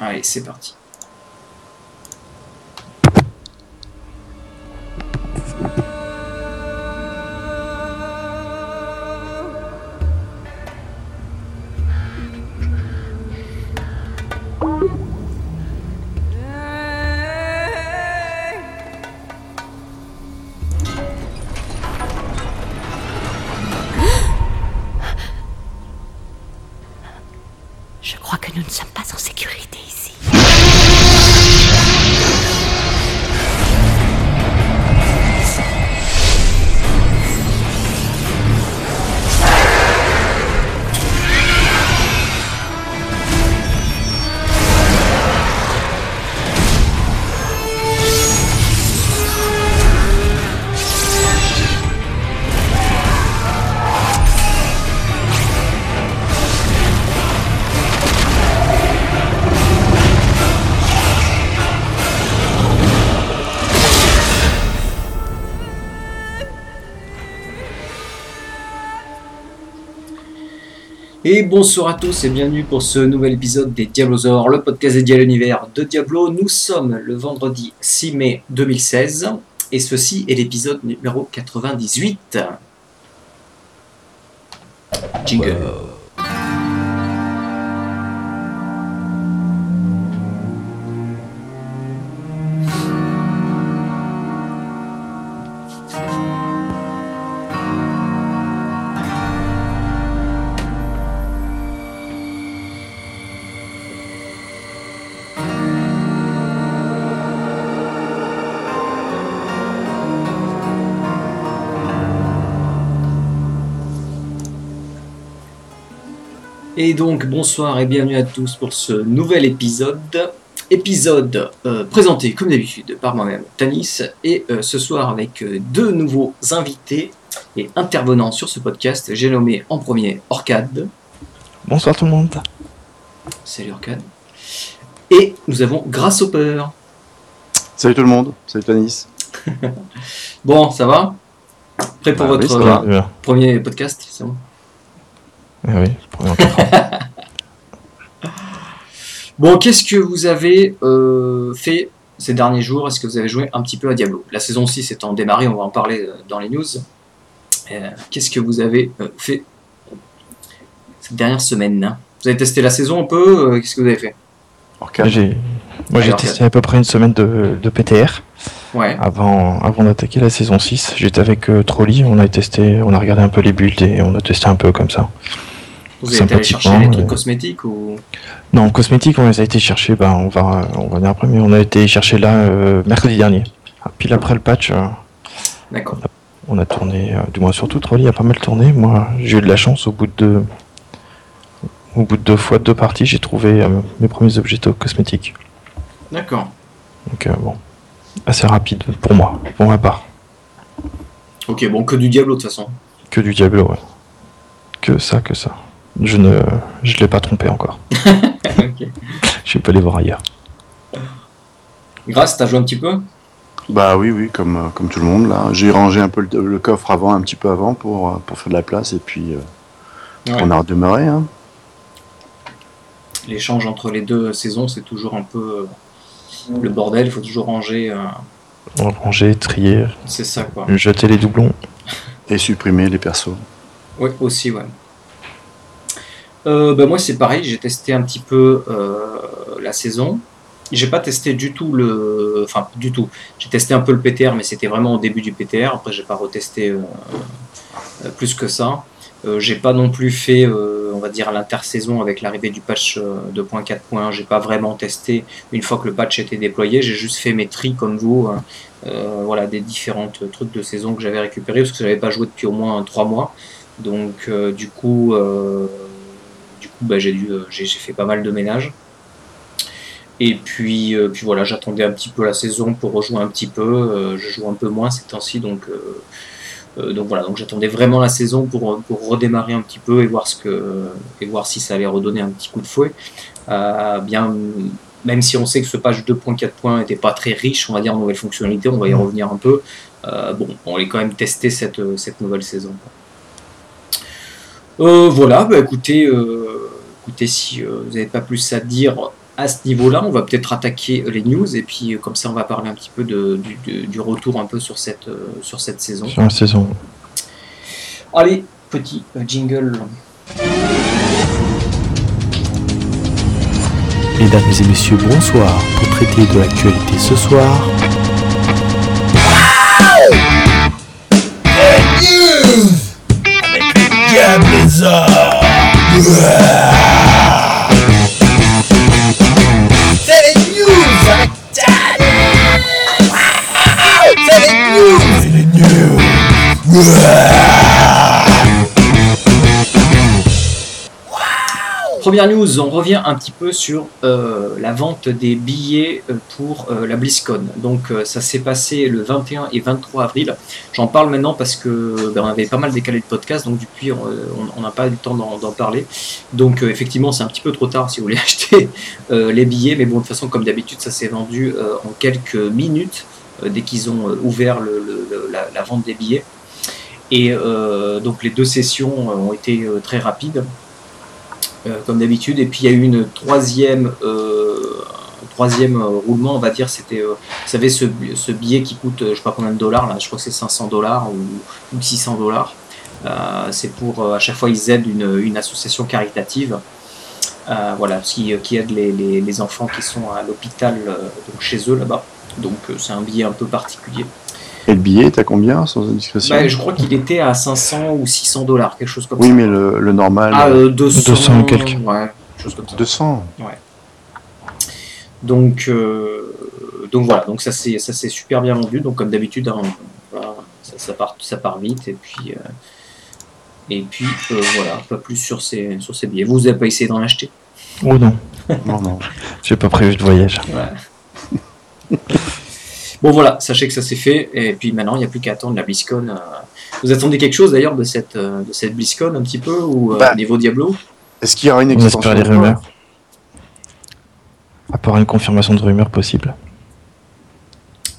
Allez, c'est parti. Et bonsoir à tous et bienvenue pour ce nouvel épisode des Diablosaures, le podcast dédié à l'univers de Diablo. Nous sommes le vendredi 6 mai 2016 et ceci est l'épisode numéro 98. Jingle. Et donc bonsoir et bienvenue à tous pour ce nouvel épisode. Épisode euh, présenté comme d'habitude par moi-même, Tanis, et euh, ce soir avec euh, deux nouveaux invités et intervenants sur ce podcast. J'ai nommé en premier Orcade. Bonsoir tout le monde. Salut Orcade. Et nous avons Grace Hopper. Salut tout le monde, salut Tanis. Bon, ça va? Prêt pour Bah votre va. euh, premier podcast c'est bon? Eh oui. Bon, qu'est-ce que vous avez euh, fait ces derniers jours? Est-ce que vous avez joué un petit peu à Diablo? La saison 6 étant démarrée, on va en parler euh, dans les news. Euh, qu'est-ce que vous avez euh, fait cette dernière semaine? Hein Vous avez testé la saison un peu euh, Qu'est-ce que vous avez fait? J'ai- Moi j'ai testé à peu près une semaine de, de PTR Ouais. avant, avant d'attaquer la saison 6. J'étais avec euh, Trolli, on a testé, on a regardé un peu les builds et on a testé un peu comme ça. Vous êtes allé chercher les trucs cosmétiques ou? Non, cosmétiques, on les a été chercher, bah, on, va, on va venir après, mais on a été chercher là euh, mercredi dernier. Ah, Pile après le patch, euh, D'accord. on a tourné, euh, du moins surtout Trolli a pas mal tourné. Moi j'ai eu de la chance au bout de deux, au bout de deux fois deux parties, j'ai trouvé mes premiers objets cosmétiques. D'accord. Donc bon, assez rapide pour moi, pour ma part. Ok, bon, que du Diablo de toute façon. Que du Diablo, ouais. Que ça, que ça. Je ne je l'ai pas trompé encore. ok. Je vais pas aller voir ailleurs. Grâce, t'as joué un petit peu? Bah oui, oui, comme, euh, comme tout le monde là. J'ai rangé un peu le, le coffre avant, un petit peu avant pour, euh, pour faire de la place et puis euh, Ouais. on a redemeuré. Hein. L'échange entre les deux saisons, c'est toujours un peu euh, le bordel. Il faut toujours ranger. euh, ranger, trier, c'est ça, quoi. jeter les doublons. Et supprimer les persos. Oui, aussi, ouais. Bah, moi, c'est pareil, j'ai testé un petit peu euh, la saison. J'ai pas testé du tout le. Enfin, du tout. J'ai testé un peu le PTR, mais c'était vraiment au début du PTR. Après, j'ai pas retesté euh, plus que ça. J'ai pas non plus fait, on va dire, l'intersaison avec l'arrivée du patch euh, 2.4.1. J'ai pas vraiment testé une fois que le patch était déployé. J'ai juste fait mes tris comme vous. hein. Voilà, des différentes trucs de saison que j'avais récupérés parce que j'avais pas joué depuis au moins 3 mois. Donc du coup, coup, bah, j'ai dû, euh, j'ai fait pas mal de ménage. Et puis, euh, puis voilà, j'attendais un petit peu la saison pour rejouer un petit peu. Euh, je joue un peu moins ces temps-ci, donc euh, donc voilà, donc j'attendais vraiment la saison pour, pour redémarrer un petit peu et voir ce que et voir si ça allait redonner un petit coup de fouet. Bien, même si on sait que ce patch 2.4 n'était pas très riche, on va dire en nouvelles fonctionnalités, on va y revenir un peu. Bon, on allait quand même tester cette, cette nouvelle saison. Euh, voilà, bah écoutez, euh, écoutez, si euh, vous n'avez pas plus à dire, à ce niveau-là, on va peut-être attaquer les news et puis euh, comme ça, on va parler un petit peu de, du, retour un peu sur cette, euh, sur cette saison. Sur la saison. Allez, petit euh, jingle. Mesdames et messieurs, bonsoir. Pour traiter de l'actualité ce soir, Bonanza. Tele news avec Dan. Tele news. News. Première news, on revient un petit peu sur euh, la vente des billets euh, pour euh, la BlizzCon. Donc ça s'est passé le 21 et 23 avril. J'en parle maintenant parce que ben, avait pas mal décalé de podcast, donc depuis on n'a pas eu le temps d'en parler. Donc effectivement c'est un petit peu trop tard si vous voulez acheter les billets, mais bon de toute façon comme d'habitude ça s'est vendu en quelques minutes dès qu'ils ont ouvert la, vente des billets. Et donc les deux sessions ont été très rapides comme d'habitude. Et puis il y a eu une troisième, euh, un troisième euh, roulement, on va dire. C'était, euh, vous savez, ce, billet qui coûte, euh, je sais pas combien de dollars, là, je crois que c'est 500 dollars ou, ou 600 dollars. Euh, c'est pour, euh, à chaque fois, ils aident une, association caritative. Euh, voilà, qui, qui aide les, enfants qui sont à l'hôpital, euh, chez eux là-bas. Donc euh, c'est un billet un peu particulier. Et le billet, t'as combien sans indiscrétion Bah, je crois qu'il était à 500 ou 600 dollars, quelque chose comme Oui, ça. mais le, le normal, Ah, euh, euh, 200, 200 et quelques. Ouais, quelque chose comme ça. 200. Donc, euh, donc voilà, donc ça s'est super bien vendu. Donc comme d'habitude, hein, voilà, ça, ça part ça part vite et puis euh, et puis euh, voilà, pas plus sur ces sur ces billets. Vous n'avez pas essayé d'en acheter? Oh non, Non, non. j'ai pas prévu de voyage. Bon voilà, sachez que ça s'est fait et puis maintenant il n'y a plus qu'à attendre la BlizzCon. euh. Vous attendez quelque chose d'ailleurs de cette euh, de cette BlizzCon un petit peu ou euh, Bah, au niveau Diablo? Est-ce qu'il y aura une On extension espère les encore rumeurs. À part une confirmation de rumeur possible.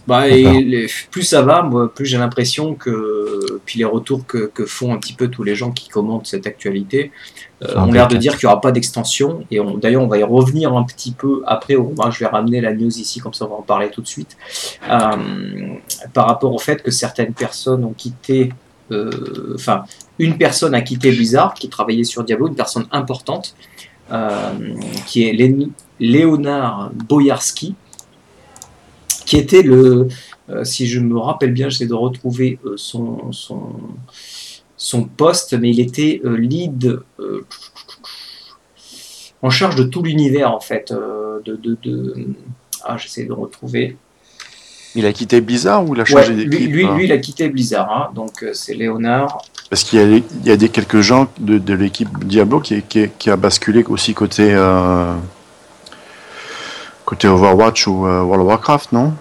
Bah, D'accord. et les- plus ça va, moi, plus j'ai l'impression que, puis les retours que, que font un petit peu tous les gens qui commentent cette actualité, euh, ont peu l'air de dire qu'il n'y aura pas d'extension. Et d'ailleurs, on va y revenir un petit peu après. Je vais ramener la news ici, comme ça on va en parler tout de suite. Euh, par rapport au fait que certaines personnes ont quitté, euh, enfin, une personne a quitté Blizzard, qui travaillait sur Diablo, une personne importante, euh, qui est Lé- Léonard Boyarski, qui était le, euh, si je me rappelle bien, j'essaie de retrouver euh, son, son, son poste, mais il était euh, lead euh, en charge de tout l'univers en fait. euh, de, de, de- Ah, j'essaie de retrouver. Il a quitté Blizzard ou il a changé d'équipe lui, hein lui, il a quitté Blizzard, hein, donc c'est Léonard. Parce qu'il y a, il y a des, quelques gens de, de l'équipe Diablo qui, qui, qui a basculé aussi côté, euh, côté Overwatch ou euh, World of Warcraft, non?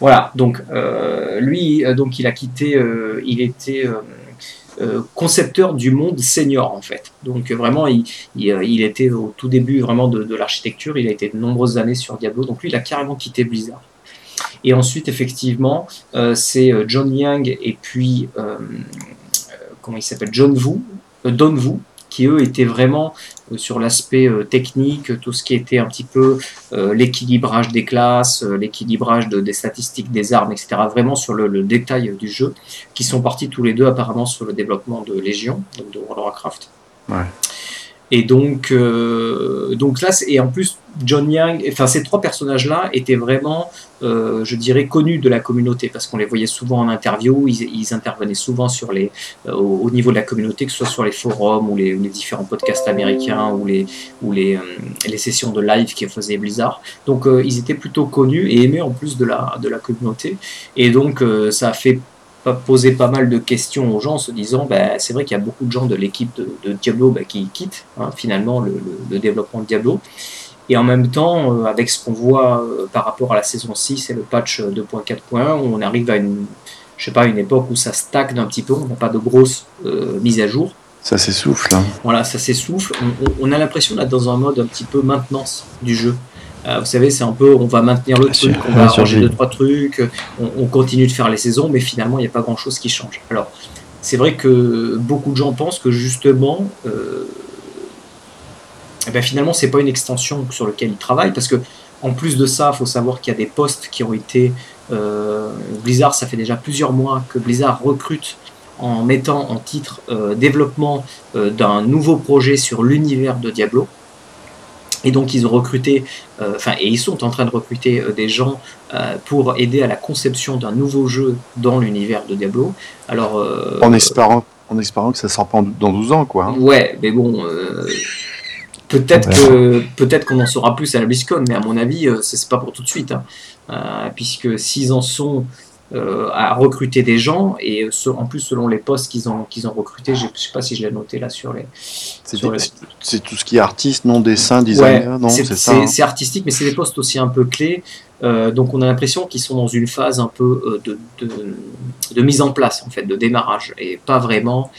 Voilà, donc euh, lui, donc il a quitté, il était concepteur du monde senior en fait. Donc euh, vraiment, il, euh, il était au tout début vraiment de, l'architecture. Il a été de nombreuses années sur Diablo. Donc lui, il a carrément quitté Blizzard. Et ensuite, effectivement, euh, c'est euh, John Young et puis euh, euh, comment il s'appelle, John Wu, euh, Don qui eux étaient vraiment euh, sur l'aspect euh, technique, tout ce qui était un petit peu euh, l'équilibrage des classes, l'équilibrage de- des statistiques des armes, etc. Vraiment sur le, détail du jeu, qui sont partis tous les deux apparemment sur le développement de Légion, donc de World of Warcraft. Et donc, euh, donc là, et en plus, John Young, enfin ces trois personnages-là étaient vraiment, euh, je dirais, connus de la communauté parce qu'on les voyait souvent en interview, ils, intervenaient souvent sur les, euh, au, au niveau de la communauté, que ce soit sur les forums ou les, différents podcasts américains ou les, ou les, les sessions de live qui faisaient Blizzard. Donc ils étaient plutôt connus et aimés en plus de la, de la communauté. Et donc ça a fait poser pas mal de questions aux gens en se disant bah, c'est vrai qu'il y a beaucoup de gens de l'équipe de, de Diablo bah, qui quittent hein, finalement le, le- le développement de Diablo. Et en même temps, euh, avec ce qu'on voit euh, par rapport à la saison 6 et le patch euh, 2.4.1, on arrive à une, je sais pas, une époque où ça stagne un petit peu, on n'a pas de grosses euh, mises à jour. Ça s'essouffle. hein. Voilà, ça s'essouffle. On, on- on a l'impression d'être dans un mode un petit peu maintenance du jeu. Euh, vous savez, c'est un peu, on va maintenir le truc, on va survie. deux trois trucs, on, on continue de faire les saisons, mais finalement, il n'y a pas grand chose qui change. Alors, c'est vrai que beaucoup de gens pensent que justement, euh, et ben finalement, c'est pas une extension sur laquelle ils travaillent parce que en plus de ça, il faut savoir qu'il y a des postes qui ont été euh, Blizzard, ça fait déjà plusieurs mois que Blizzard recrute en mettant en titre euh, développement d'un nouveau projet sur l'univers de Diablo. Et donc ils ont recruté, euh, enfin et ils sont en train de recruter euh, des gens euh, pour aider à la conception d'un nouveau jeu dans l'univers de Diablo. Alors En espérant, en espérant que ça sort pas dans 12 ans, quoi. hein. Ouais, mais bon, peut-être que peut-être qu'on en saura plus à la BlizzCon, mais à mon avis, c'est c'est pas pour tout de suite, hein. Euh, puisque s'ils en sont euh, à recruter des gens et euh, ce- en plus selon les postes qu'ils ont qu'ils ont recrutés, je je sais pas si je l'ai noté là sur les. C'est les- tout ce qui est artiste, non dessin, designer, Ouais, non, c'est ça. c'est- hein. artistique, mais c'est des postes aussi un peu clés. Euh, donc on a l'impression qu'ils sont dans une phase un peu euh, de, de, de mise en place, en fait, de démarrage, et pas vraiment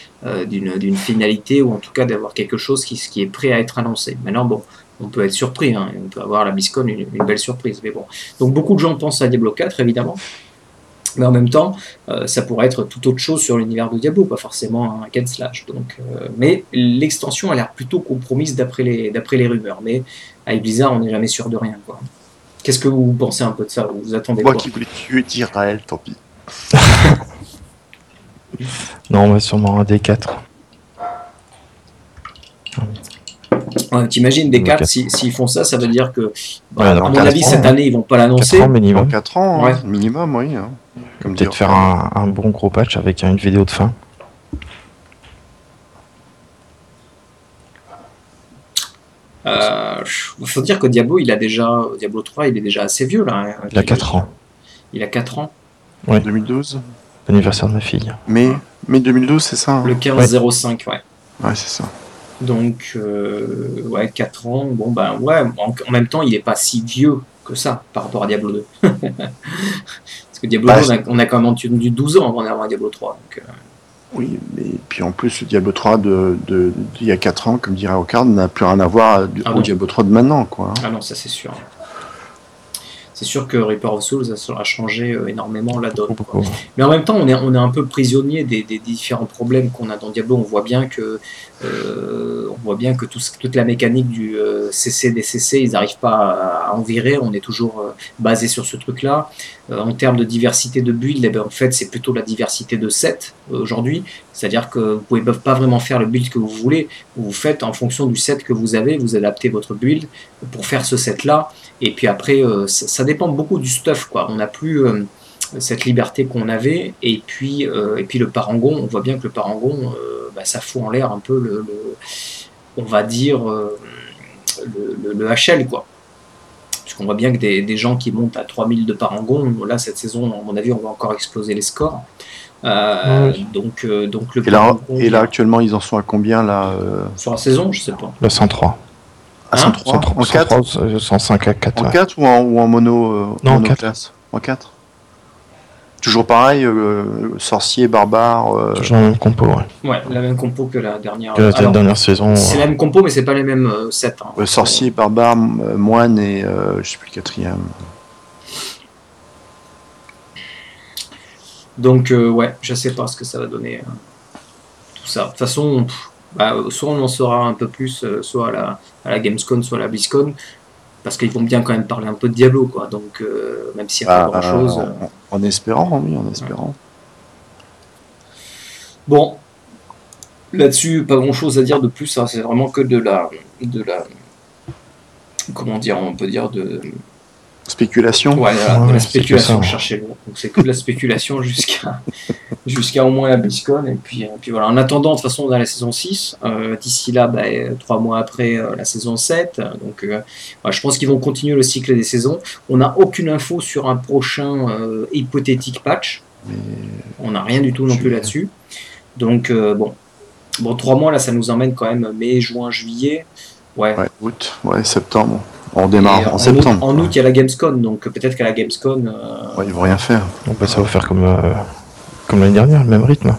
d'une d'une finalité, ou en tout cas d'avoir quelque chose qui, qui est prêt à être annoncé. Maintenant, bon, on peut être surpris, hein, on peut avoir à la BlizzCon une, une belle surprise, mais bon. Donc beaucoup de gens pensent à Diablo 4, évidemment. Mais en même temps, euh, ça pourrait être tout autre chose sur l'univers de Diablo, pas forcément un hack slash. Donc, euh, mais l'extension a l'air plutôt compromise d'après les, d'après les rumeurs. Mais avec Blizzard, on n'est jamais sûr de rien. quoi. Qu'est-ce que vous pensez un peu de ça? Vous attendez Moi quoi? qui voulais tuer Tyrael, tant pis. Non, on va sûrement un D4. Ouais, T'imagines des cartes, quatre. si- s'ils font ça, ça veut dire que, bah, Ouais, à mon avis, ans, cette hein. année, ils vont pas 4 l'annoncer. ans Dans minimum. 4 ans, Ouais. hein, minimum, oui. hein. Comme Peut-être dire. faire un, un bon gros patch avec une vidéo de fin. Euh, faut dire que Diablo, il a déjà, Diablo 3, il est déjà assez vieux là. hein. Il a 4 ans. Il a 4 ans. 2012 L'anniversaire de ma fille. mai, mai 2012, c'est ça hein? Le 15-05, ouais. Ouais, c'est ça. Donc, euh, ouais, 4 ans. Bon, ben, ouais, en, en même temps, il est pas si vieux que ça par rapport à Diablo 2. Parce que Diablo Bah, 2, on a, on a quand même entendu 12 ans avant d'avoir Diablo 3. Donc, euh, Oui, mais puis en plus, le Diablo 3 de, de- d'il y a 4 ans, comme dirait Ocard, n'a plus rien à voir du- Ah au non. Diablo 3 de maintenant, quoi. hein. ah non, ça c'est sûr. C'est sûr que Reaper of Souls a, a changé euh, énormément la donne. Quoi. Mais en même temps, on est, on est un peu prisonnier des, des différents problèmes qu'on a dans Diablo. On voit bien que, euh, on voit bien que tout toute la mécanique du euh, CC, DCC, ils n'arrivent pas à, en virer. On est toujours euh, basé sur ce truc-là. En termes de diversité de build, eh ben, en fait, c'est plutôt la diversité de set euh, aujourd'hui. C'est-à-dire que vous pouvez pas vraiment faire le build que vous voulez. Vous faites en fonction du set que vous avez, vous adaptez votre build pour faire ce set-là. Et puis après, euh, ça, ça dépend beaucoup du stuff. Quoi. On n'a plus euh, cette liberté qu'on avait. Et puis, euh, et puis le parangon, on voit bien que le parangon, euh, bah, ça fout en l'air un peu le, le- on va dire, euh, le, le- le HL. Quoi. Puisqu'on voit bien que des, des gens qui montent à 3000 de parangon, là, cette saison, à mon avis, on va encore exploser les scores. Euh, Oui. donc, euh, donc le Et là, parangon, et là, actuellement, ils en sont à combien, là euh, sur la saison, je sais pas. Le 103. À Hein 103 En 4 103, euh, 105 à 4. En ouais. 4 ou en, ou en mono euh, Non, en monoclasse En 4 Toujours pareil, euh, sorcier, barbare. euh, Toujours la même compo, ouais. Ouais, la même compo que la dernière. Que la Alors, dernière saison. c'est euh, la même compo, mais c'est pas les mêmes euh, sets. hein. euh, sorcier, barbare, euh, moine et euh, je sais plus le quatrième. Donc, euh, ouais, je sais pas ce que ça va donner. euh, tout ça. De toute façon, pff, bah, soit on en saura un peu plus, euh, soit à la, à la Gamescom, soit à la BlizzCon. Parce qu'ils vont bien quand même parler un peu de Diablo, quoi. Donc, euh, même s'il n'y a Ah, pas grand chose. en, en espérant, oui, en espérant. Bon, là-dessus, pas grand-chose à dire de plus. hein, C'est vraiment que de la, de la, comment dire, on peut dire de, Spéculation Ouais, voilà, de la c'est que spéculation, ça. cherchez le mot. Donc c'est que de la spéculation jusqu'à jusqu'à au moins la BlizzCon. Et puis, euh, puis voilà, en attendant, de toute façon, dans la saison 6, euh, d'ici là, bah, euh, trois mois après euh, la saison 7. euh, Donc euh, voilà, je pense qu'ils vont continuer le cycle des saisons. On n'a aucune info sur un prochain euh, hypothétique patch. Mais- On n'a rien du tout non Je- plus là-dessus. Donc euh, bon. Bon, trois mois, là, ça nous emmène quand même mai, juin, juillet. Ouais. Ouais, août, ouais, septembre. On démarre en, août, septembre. en quoi. août, il y a la Gamescom, donc peut-être qu'à la Gamescom, euh, Ouais, ils vont rien faire. donc, bah, ça va faire comme, euh, comme l'année dernière, le même rythme.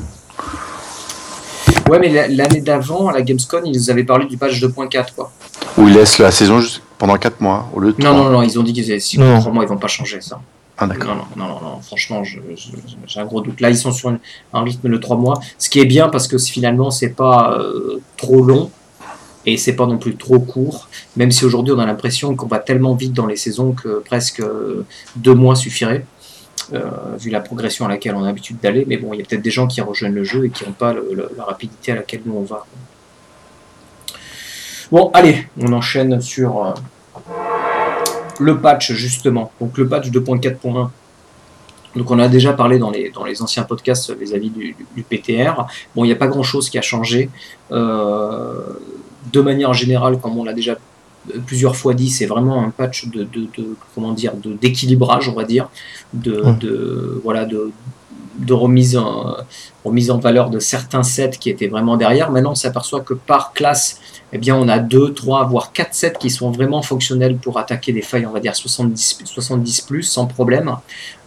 Ouais, mais la- l'année d'avant, à la Gamescom, ils nous avaient parlé du patch 2.4, quoi. Ou ils laissent la saison juste pendant 4 mois, au lieu de Non, 3. non, non, ils ont dit qu'ils avaient 6 Non. 3 mois, ils vont pas changer ça. Ah, d'accord. Non, non, non, non, non, franchement, j'ai un gros doute. Là, ils sont sur un rythme de 3 mois, ce qui est bien parce que finalement, c'est pas euh, trop long. Et c'est pas non plus trop court, même si aujourd'hui on a l'impression qu'on va tellement vite dans les saisons que presque euh, deux mois suffirait, euh, vu la progression à laquelle on a l'habitude d'aller. Mais bon, il y a peut-être des gens qui rejoignent le jeu et qui n'ont pas la rapidité à laquelle nous on va. Bon, allez, on enchaîne sur euh, le patch justement. Donc le patch 2.4.1. Donc on a déjà parlé dans les, dans les anciens podcasts vis-à-vis du- du PTR. Bon, il n'y a pas grand-chose qui a changé. Euh, de manière générale, comme on l'a déjà plusieurs fois dit, c'est vraiment un patch de, de- de- comment dire de d'équilibrage, on va dire, de, Ouais. de- voilà de, de remise en, remise en valeur de certains sets qui étaient vraiment derrière. Maintenant, on s'aperçoit que par classe, eh bien, on a 2, 3, voire 4 sets qui sont vraiment fonctionnels pour attaquer des failles, on va dire 70, 70 plus, sans problème,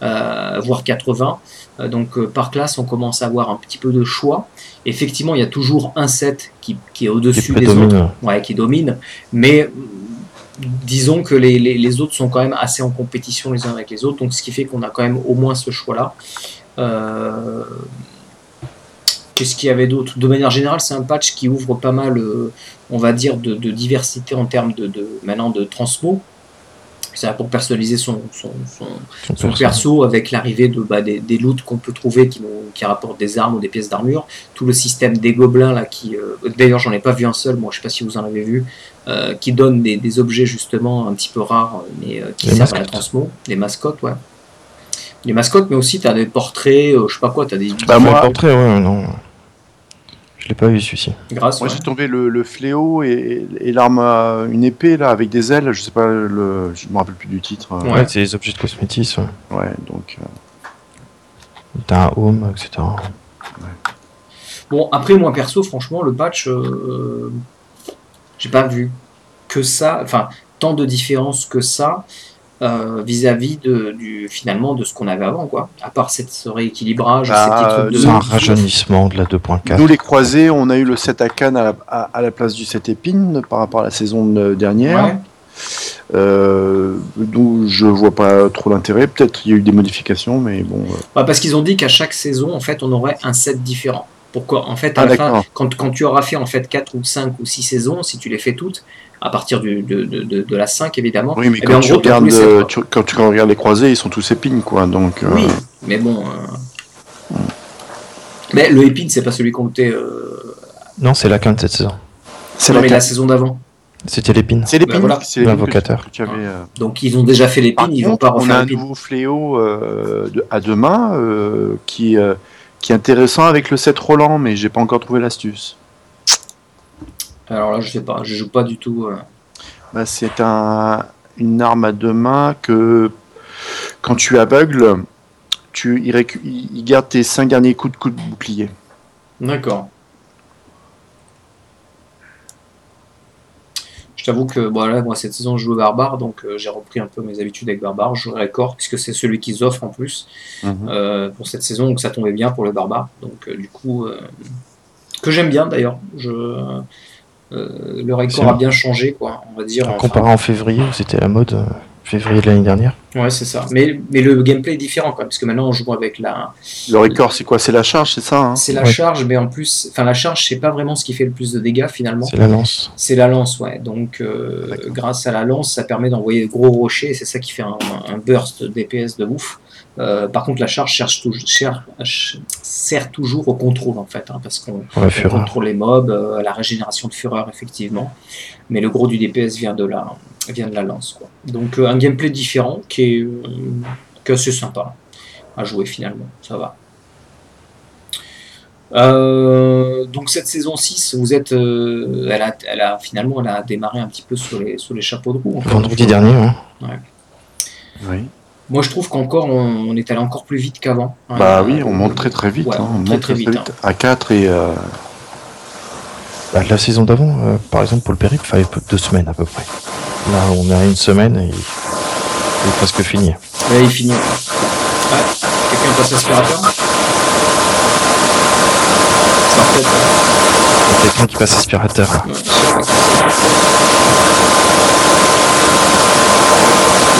euh, voire 80. Euh, donc, euh, par classe, on commence à avoir un petit peu de choix. Effectivement, il y a toujours un set qui, qui est au-dessus des autres, ouais, qui domine, mais mm, disons que les, les- les autres sont quand même assez en compétition les uns avec les autres, donc ce qui fait qu'on a quand même au moins ce choix-là. Euh, Qu'est-ce qu'il y avait d'autre? De manière générale, c'est un patch qui ouvre pas mal, euh, on va dire, de, de diversité en termes de, de- maintenant de transmo. C'est pour personnaliser son, son, son, Son son perso. perso avec l'arrivée de, bah, des, des loots qu'on peut trouver qui, rapportent des armes ou des pièces d'armure. Tout le système des gobelins, là, qui. euh, D'ailleurs, j'en ai pas vu un seul, moi, je sais pas si vous en avez vu, euh, qui donne des, des objets, justement, un petit peu rares, mais qui Les servent à la transmo. Les mascottes, ouais. Les mascottes, mais aussi, tu as des portraits, euh, je sais pas quoi, tu as des. Bah, Enfin, moi- le portrait, ouais, non. Je l'ai pas vu celui-ci. grâce, Moi ouais. j'ai tombé le, le fléau et, et l'arme, à- une épée là avec des ailes, je sais pas, le, je me rappelle plus du titre. euh, Ouais. Ouais, c'est les objets de cosmétisme. Ouais, donc. euh, T'as un home, etc. Bon, après, moi perso, franchement, le patch, euh, j'ai pas vu que ça, enfin, tant de différence que ça euh, vis-à-vis de, du, finalement, de ce qu'on avait avant, quoi. À part cette, ce rééquilibrage, Bah, ces de. C'est un rajeunissement de la 2.4. Nous les croisés, on a eu le 7 à Cannes à la, à- à la place du 7 épines par rapport à la saison euh, dernière. Ouais. Euh, D'où je vois pas trop l'intérêt. Peut-être il y a eu des modifications, mais bon. euh, Bah, parce qu'ils ont dit qu'à chaque saison, en fait, on aurait un set différent. Pourquoi? En fait, à Ah, la fin, d'accord. quand, quand tu auras fait en fait 4 ou 5 ou 6 saisons, si tu les fais toutes, à partir du, de, de, de, de la 5 évidemment, Oui, mais eh bien, quand, tu gros, regardes, les sept, quoi. tu- quand tu regardes les croisés, ils sont tous épines, quoi. Donc, euh, Oui, mais bon. euh, Mais le épine, c'est pas celui qu'on était. euh, Non, c'est la quinte cette saison. c'est non, la mais la saison d'avant. C'était l'épine. C'est l'épine. Bah, voilà. l'épine L'invocateur. euh. Donc ils ont déjà fait l'épine, ils vont pas on refaire a un l'épine. nouveau fléau euh, de- à deux mains euh, qui, euh, qui est intéressant avec le 7 Roland, mais j'ai pas encore trouvé l'astuce. Alors là, je sais pas, je joue pas du tout. euh, Bah, c'est un, une arme à deux mains que quand tu aveugles, tu, il, récu- il il garde tes cinq derniers coups de coup de bouclier. D'accord. Je t'avoue que bon, là, moi, cette saison, je joue Barbare, donc euh, j'ai repris un peu mes habitudes avec Barbare. Je jouerai Corps, puisque c'est celui qu'ils offrent en plus euh, pour cette saison, donc ça tombait bien pour le Barbare. Donc, euh, du coup, que j'aime bien d'ailleurs. Je, le record a bien changé, quoi, on va dire. enfin. Comparé en février, où c'était la mode, euh, février de l'année dernière. Ouais, c'est ça. Mais, mais le gameplay est différent, quoi, parce que maintenant, on joue avec la. Le record, c'est quoi? C'est la charge, c'est ça hein? C'est la Ouais. charge, mais en plus, enfin, la charge, c'est pas vraiment ce qui fait le plus de dégâts finalement. C'est la lance. C'est la lance, ouais. Donc, euh, grâce à la lance, ça permet d'envoyer de gros rochers, et c'est ça qui fait un, un burst DPS de ouf. Euh, par contre, la charge cherche cher- sert toujours au contrôle, en fait, hein, parce qu'on contrôle les mobs, euh, la régénération de fureur, effectivement. Mais le gros du DPS vient de la, vient de la lance, quoi. Donc, euh, un gameplay différent qui est, euh, qui est assez sympa à jouer, finalement. Ça va. Euh, donc cette saison 6, vous êtes, euh, elle, a, elle a finalement elle a démarré un petit peu sur les, sur les chapeaux de roue. Vendredi dernier, hein. Oui. Moi je trouve qu'encore on, on est allé encore plus vite qu'avant. hein. Bah oui, on monte très très vite. Ouais, hein, on très, monte très vite, hein. À 4 et. euh, Bah, la saison d'avant, euh, par exemple, pour le périple, il fallait peu- deux semaines à peu près. Là, on est à une semaine et il est presque fini. Ouais, il finit. Quelqu'un passe l'aspirateur? Quelqu'un qui passe aspirateur. Ouais,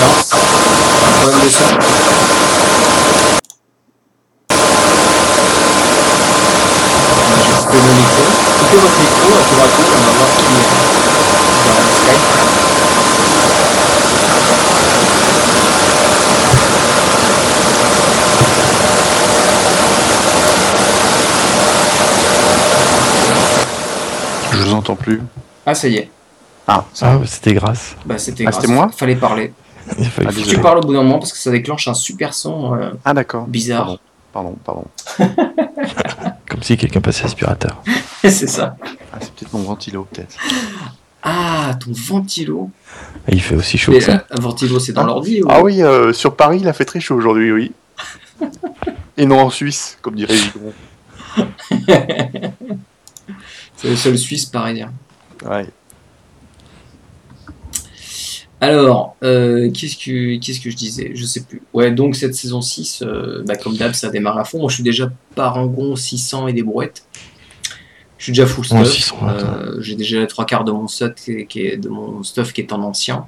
Non. Bonne descente. Je couper mon micro. Coupez votre micro à tour à tour, on va voir qui est dans le Skype. Je vous entends plus. Ah, ça y est. Ah, ah bah, c'était grâce. Bah, c'était ah, grâce. C'était moi Fallait parler. Il a fallu- Ah, Faut que tu parles au bout d'un moment parce que ça déclenche un super son euh, Ah, d'accord. bizarre. Pardon, pardon. pardon. Comme si quelqu'un passait aspirateur. c'est ça. Ah, c'est peut-être mon ventilo, peut-être. Ah, ton ventilo. Et il fait aussi chaud Mais, que ça. euh, un ventilo, c'est dans Ah. l'ordi ou... Ah oui, euh, sur Paris, il a fait très chaud aujourd'hui, oui. Et non en Suisse, comme dirait Gigon. C'est le seul Suisse pareil. hein. Ouais. Alors, euh, qu'est-ce que qu'est-ce que je disais? Je sais plus. Ouais, donc cette saison 6, euh, bah, comme d'hab, ça démarre à fond. Moi, je suis déjà parangon 600 et des brouettes. Je suis déjà full stuff. 600, ouais, Euh, J'ai déjà les trois quarts de mon stuff qui est, de mon stuff qui est en ancien.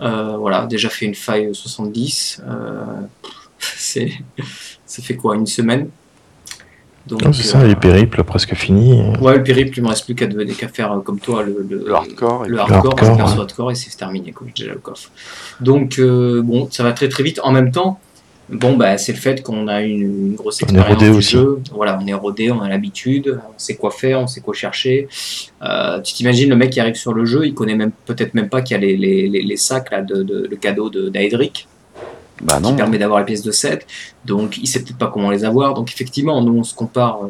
Voilà, déjà fait une faille 70. Euh, c'est ça fait quoi une semaine? Donc, Non, c'est ça, euh, les périples presque finis. Ouais, le périple, il me reste plus qu'à faire euh, comme toi le, le, Le hardcore. et le puis- hardcore, hardcore, ouais. hardcore et c'est terminé, quoi. Déjà le coffre. Donc, euh, bon, ça va très très vite. En même temps, bon, bah, c'est le fait qu'on a une, une grosse On est expérience rodé du aussi. jeu. Voilà, on est rodé, on a l'habitude, on sait quoi faire, on sait quoi chercher. Euh, tu t'imagines le mec qui arrive sur le jeu, il connaît même peut-être même pas qu'il y a les, les, les, les sacs là, de, de- le cadeau de- d'Aedric Bah qui non. permet d'avoir les pièces de 7. Donc, il sait peut-être pas comment les avoir. Donc, effectivement, nous, on se compare. euh,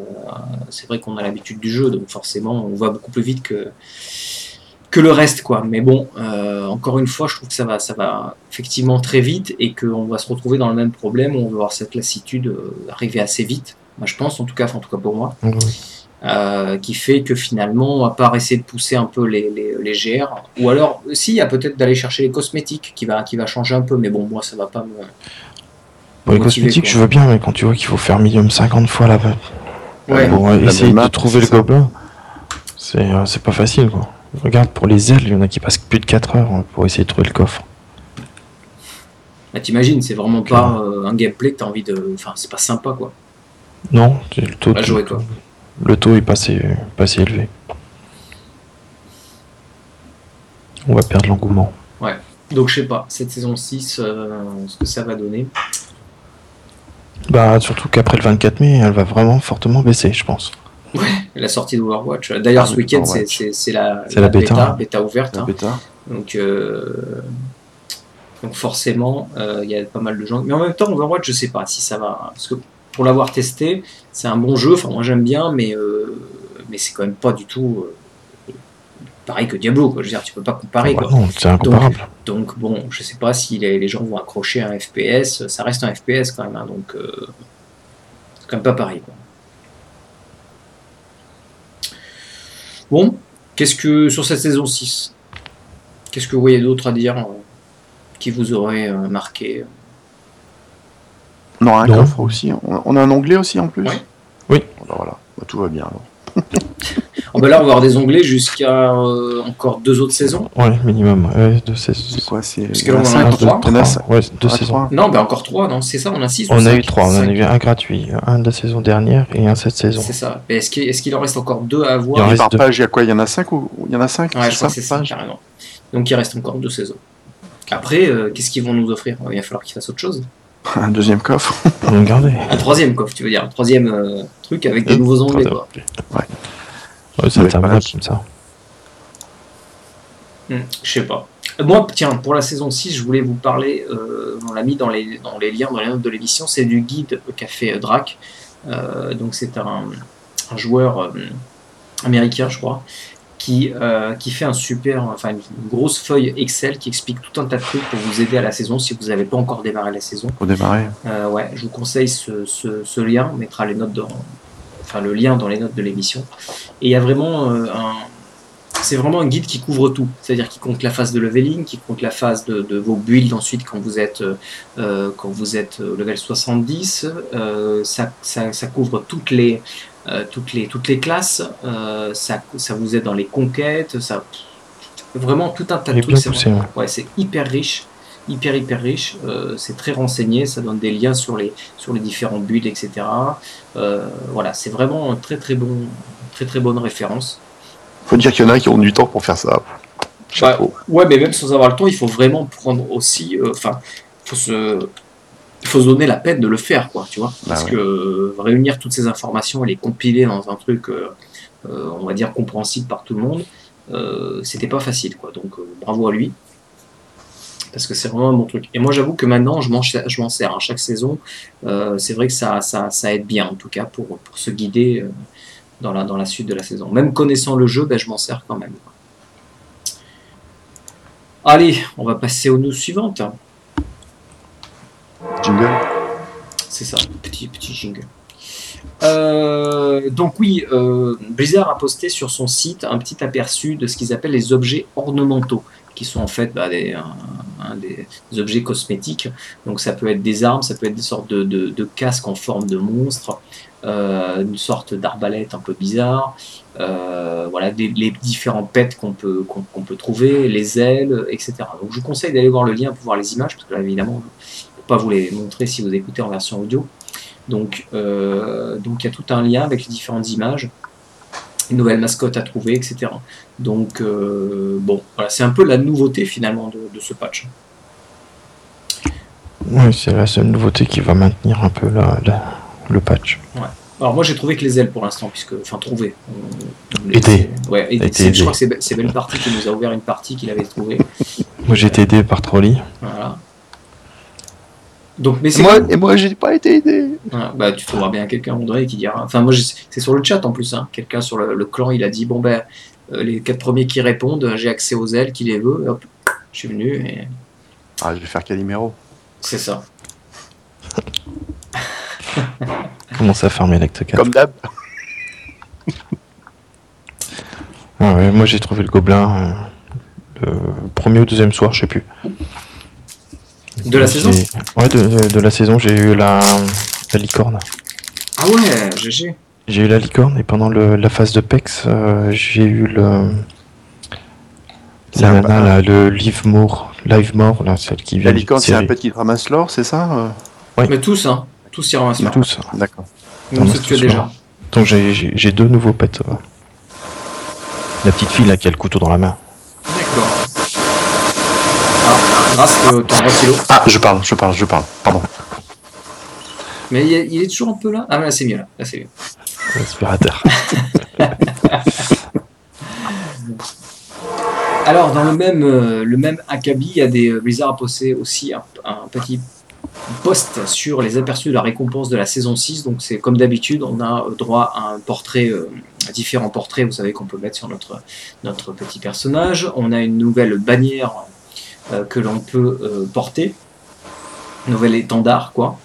c'est vrai qu'on a l'habitude du jeu, donc forcément, on va beaucoup plus vite que, que le reste, quoi. Mais bon, euh, encore une fois, je trouve que ça va, ça va effectivement très vite et qu'on va se retrouver dans le même problème où on va avoir cette lassitude euh, arriver assez vite. Moi, je pense, en tout cas, enfin, en tout cas pour moi. Euh, qui fait que finalement, à part essayer de pousser un peu les, les, les GR, ou alors, si, il y a peut-être d'aller chercher les cosmétiques qui va, qui va changer un peu, mais bon, moi, ça va pas me. Pour les cosmétiques, quoi. je veux bien, mais quand tu vois qu'il faut faire minimum 50 fois la Ouais. pour La essayer de trouver le gobelin, c'est euh, c'est pas facile quoi. Regarde pour les ailes, il y en a qui passent plus de 4 heures hein, pour essayer de trouver le coffre. Bah, T'imagines, c'est vraiment pas euh, un gameplay que t'as envie de. Enfin, c'est pas sympa, quoi. Non, c'est le taux, Pas jouer, quoi. Le taux est pas assez élevé. On va perdre l'engouement. Donc, je sais pas, cette saison 6, euh, ce que ça va donner. Bah surtout qu'après le 24 mai, elle va vraiment fortement baisser, je pense. La sortie d'Overwatch. D'ailleurs, Ah ce week-end, c'est- Overwatch. c'est c'est la, C'est la bêta, bêta, hein. bêta ouverte. La hein. bêta. Donc, euh, donc forcément, euh, il y a pas mal de gens. Mais en même temps, Overwatch, je sais pas si ça va. Parce que pour l'avoir testé, c'est un bon jeu. Enfin, moi j'aime bien, mais, euh, mais c'est quand même pas du tout euh, pareil que Diablo. Quoi. Je veux dire, tu peux pas comparer. Quoi. non, c'est incomparable. Donc bon, je sais pas si les, les gens vont accrocher un FPS. Ça reste un FPS quand même. hein, donc euh, c'est quand même pas pareil. Quoi. Bon, qu'est-ce que sur cette saison 6 Qu'est-ce que vous voyez d'autre à dire qui vous aurait marqué On aura un Non. coffre aussi. On a un onglet aussi en plus Ouais. Oui. Alors voilà, Bah, tout va bien alors. Oh, bah là, on va avoir des onglets jusqu'à euh, encore deux autres saisons. Ouais, minimum. Ouais, de ces... C'est quoi C'est Parce il que y en a là, on en a cinq, trois. il y en a cinq. Ouais, deux Ah, saisons. trois. Non, bah encore trois, non C'est ça, on a six ou On a cinq eu trois, on en a Cinq. eu un gratuit, un de la saison dernière et un cette saison. C'est ça. Mais Est-ce qu'il est qu'il en reste encore deux à Il en avoir reste Par deux. page, il y a quoi? Il y en a 5 ou il y en a 5 Ouais, je crois que c'est ça, carrément. Donc il reste encore deux saisons. Après, euh, qu'est-ce qu'ils vont nous offrir? Il va falloir qu'ils fassent autre chose. Un deuxième coffre. Gardé. Un troisième coffre, tu veux dire. Un troisième euh, truc avec des nouveaux onglets, quoi. Ouais, c'est Ouais, interminable voilà. comme ça. Hmm, je sais pas. Euh, Moi, tiens, pour la saison 6, je voulais vous parler, euh, on l'a mis dans les, dans les liens, dans les notes de l'émission, c'est du guide qu'a fait euh, Drac. Euh, donc c'est un, un joueur euh, américain, je crois, qui, euh, qui fait un super, enfin une grosse feuille Excel qui explique tout un tas de trucs pour vous aider à la saison si vous n'avez pas encore démarré la saison. Pour démarrer. Euh, ouais, je vous conseille ce, ce, ce lien, on mettra les notes dans, enfin le lien dans les notes de l'émission. Et il y a vraiment euh, un, c'est vraiment un guide qui couvre tout, c'est-à-dire qui compte la phase de leveling, qui compte la phase de, de vos builds ensuite quand vous êtes euh, quand vous êtes euh, level 70, euh, ça, ça, ça couvre toutes les toutes les toutes les classes, euh, ça, ça vous aide dans les conquêtes, ça vraiment tout un tas de trucs. c'est ouais. Ouais, c'est hyper riche, hyper hyper riche. Euh, c'est très renseigné, ça donne des liens sur les sur les différents builds, etc. Euh, voilà, c'est vraiment un très très bon, très très bonne référence. Faut dire qu'il y en a qui ont du temps pour faire ça. Chapeau. Ouais, mais même sans avoir le temps, il faut vraiment prendre aussi. euh, Enfin, faut se il faut se donner la peine de le faire, quoi, tu vois. Bah Parce ouais. que euh, réunir toutes ces informations et les compiler dans un truc euh, euh, on va dire compréhensible par tout le monde, euh, c'était pas facile quoi. Donc euh, bravo à lui. Parce que c'est vraiment mon truc. Et moi j'avoue que maintenant je m'en sers. hein. Chaque saison, c'est vrai que ça, ça, ça aide bien en tout cas pour, pour se guider dans, la, dans la suite de la saison. Même connaissant le jeu, ben, je m'en sers quand même. Allez, on va passer aux news suivantes. Jingle. C'est ça, petit, petit jingle. Euh, donc oui, euh, Blizzard a posté sur son site un petit aperçu de ce qu'ils appellent les objets ornementaux, qui sont en fait bah, des, objets cosmétiques. Donc ça peut être des armes, ça peut être des sortes de, casques en forme de monstres, euh, une sorte d'arbalète un peu bizarre, euh, voilà, les différents pets qu'on peut, qu'on peut trouver, les ailes, etc. Donc je vous conseille d'aller voir le lien pour voir les images, parce que là évidemment, pas vous les montrer si vous écoutez en version audio. Donc, euh, donc il y a tout un lien avec les différentes images, une nouvelle mascotte à trouver, etc. Donc euh, bon, voilà, c'est un peu la nouveauté finalement de, de ce patch. Oui, c'est la seule nouveauté qui va maintenir un peu la, la- le patch. Alors moi j'ai trouvé que les ailes pour l'instant, puisque enfin trouvé. On- Aidé. Ouais, aidé. Été C'est- Je crois que c'est Be- c'est Belle Partie qui nous a ouvert une partie qu'il avait trouvée. Moi j'ai été aidé par Trolli. Voilà. Donc, mais Moi, et moi, j'ai pas été aidé. Ouais, bah, tu trouveras bien quelqu'un, André, qui dira. Enfin, moi, c'est sur le chat en plus. Hein. Quelqu'un sur le, le clan, il a dit bon, ben, euh, les quatre premiers qui répondent, j'ai accès aux ailes, qui les veut. Et hop, je suis venu et Ah, je vais faire Calimero. c'est ça. Commence à fermer l'acte 4. Comme d'hab. Ah ouais, moi j'ai trouvé le gobelin euh, le premier ou deuxième soir, je sais plus. De la saison Ouais, de, de la saison, j'ai eu la, la licorne. Ah ouais, GG. J'ai eu la licorne et pendant le- la phase de PEX, euh, j'ai eu le. C'est La un- nana, là, le Live More, Live More, là, celle qui vient La licorne, c'est un pet qui te ramasse l'or, c'est ça euh Oui. Mais tous, hein. Tous y ramassent Tous, ça. D'accord. C'est notre que déjà. soir. Donc j'ai- deux nouveaux pets. euh. La petite fille là qui a le couteau dans la main. D'accord. Ah, grâce que ton silo. Ah, je parle, je parle, je parle. Pardon. Mais il est, il est toujours un peu là? Ah, là, c'est mieux là. Là, c'est mieux. L'aspirateur. Alors, dans le même, euh, le même acabit, il y a des euh, Blizzard a posté aussi un, un petit post sur les aperçus de la récompense de la saison 6. Donc, c'est comme d'habitude, on a euh, droit à un portrait, euh, à différents portraits, vous savez, qu'on peut mettre sur notre, notre petit personnage. On a une nouvelle bannière euh, que l'on peut euh, porter, nouvel étendard, quoi.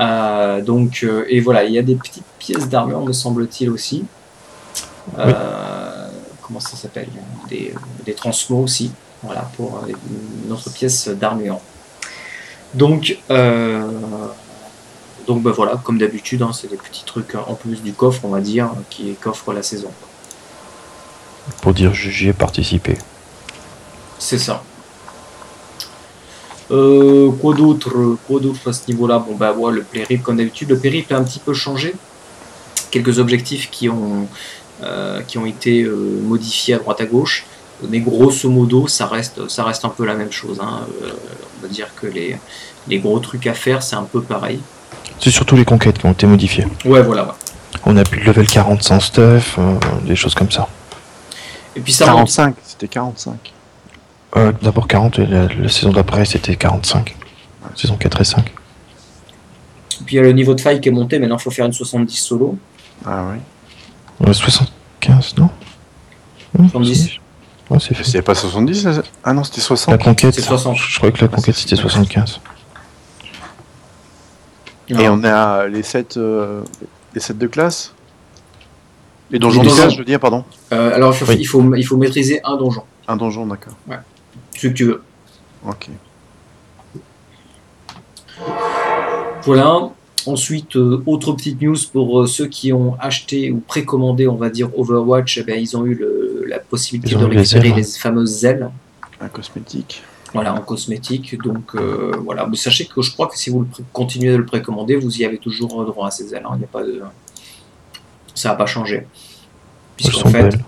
Euh, donc, euh, et voilà, il y a des petites pièces d'armure, me semble-t-il aussi. Euh, Comment ça s'appelle? Des, des transmos aussi, voilà, pour euh, une autre pièce d'armure. Donc, euh, donc ben voilà, comme d'habitude, hein, c'est des petits trucs en plus du coffre, on va dire, qui coffre la saison. Pour dire j'y ai participé. C'est ça. Euh, quoi d'autre Quoi d'autre à ce niveau-là? Bon bah ouais, le périple comme d'habitude. Le périple a un petit peu changé. Quelques objectifs qui ont, euh, qui ont été euh, modifiés à droite à gauche. Mais grosso modo, ça reste, ça reste un peu la même chose. hein. Euh, on va dire que les, les gros trucs à faire, c'est un peu pareil. C'est surtout les conquêtes qui ont été modifiées. Ouais, voilà. ouais. On a plus de level 40 sans stuff, euh, des choses comme ça. Et puis ça monte. 45, c'était 45. Euh, D'abord 40 et la, la saison d'après c'était 45. Saison 4 et 5. Puis il y a le niveau de faille qui est monté. Maintenant, il faut faire une 70 solo. Ah oui. Euh, 75, non? Hmm, 70. si. Ouais, c'est fait. C'était pas 70 là Ah non, c'était La 60. conquête, C'est 60. je croyais que la conquête c'était 75. Et on a les 7 les sets de classe? Les donjons Les de classe, je veux dire, pardon. Euh, alors, il faut, Oui. il, faut, il faut maîtriser un donjon. Un donjon, d'accord. Ce que tu veux. Ok. Voilà. Ensuite, euh, autre petite news pour euh, ceux qui ont acheté ou précommandé, on va dire, Overwatch, eh ben, ils ont eu le- la possibilité de les récupérer les fameuses ailes, Un cosmétique. voilà, en cosmétique. Donc euh, voilà, mais sachez que je crois que si vous le continuez de le précommander, vous y avez toujours droit à ces ailes. hein. Il n'y a pas de, ça n'a pas changé. Puisqu'en fait, belles.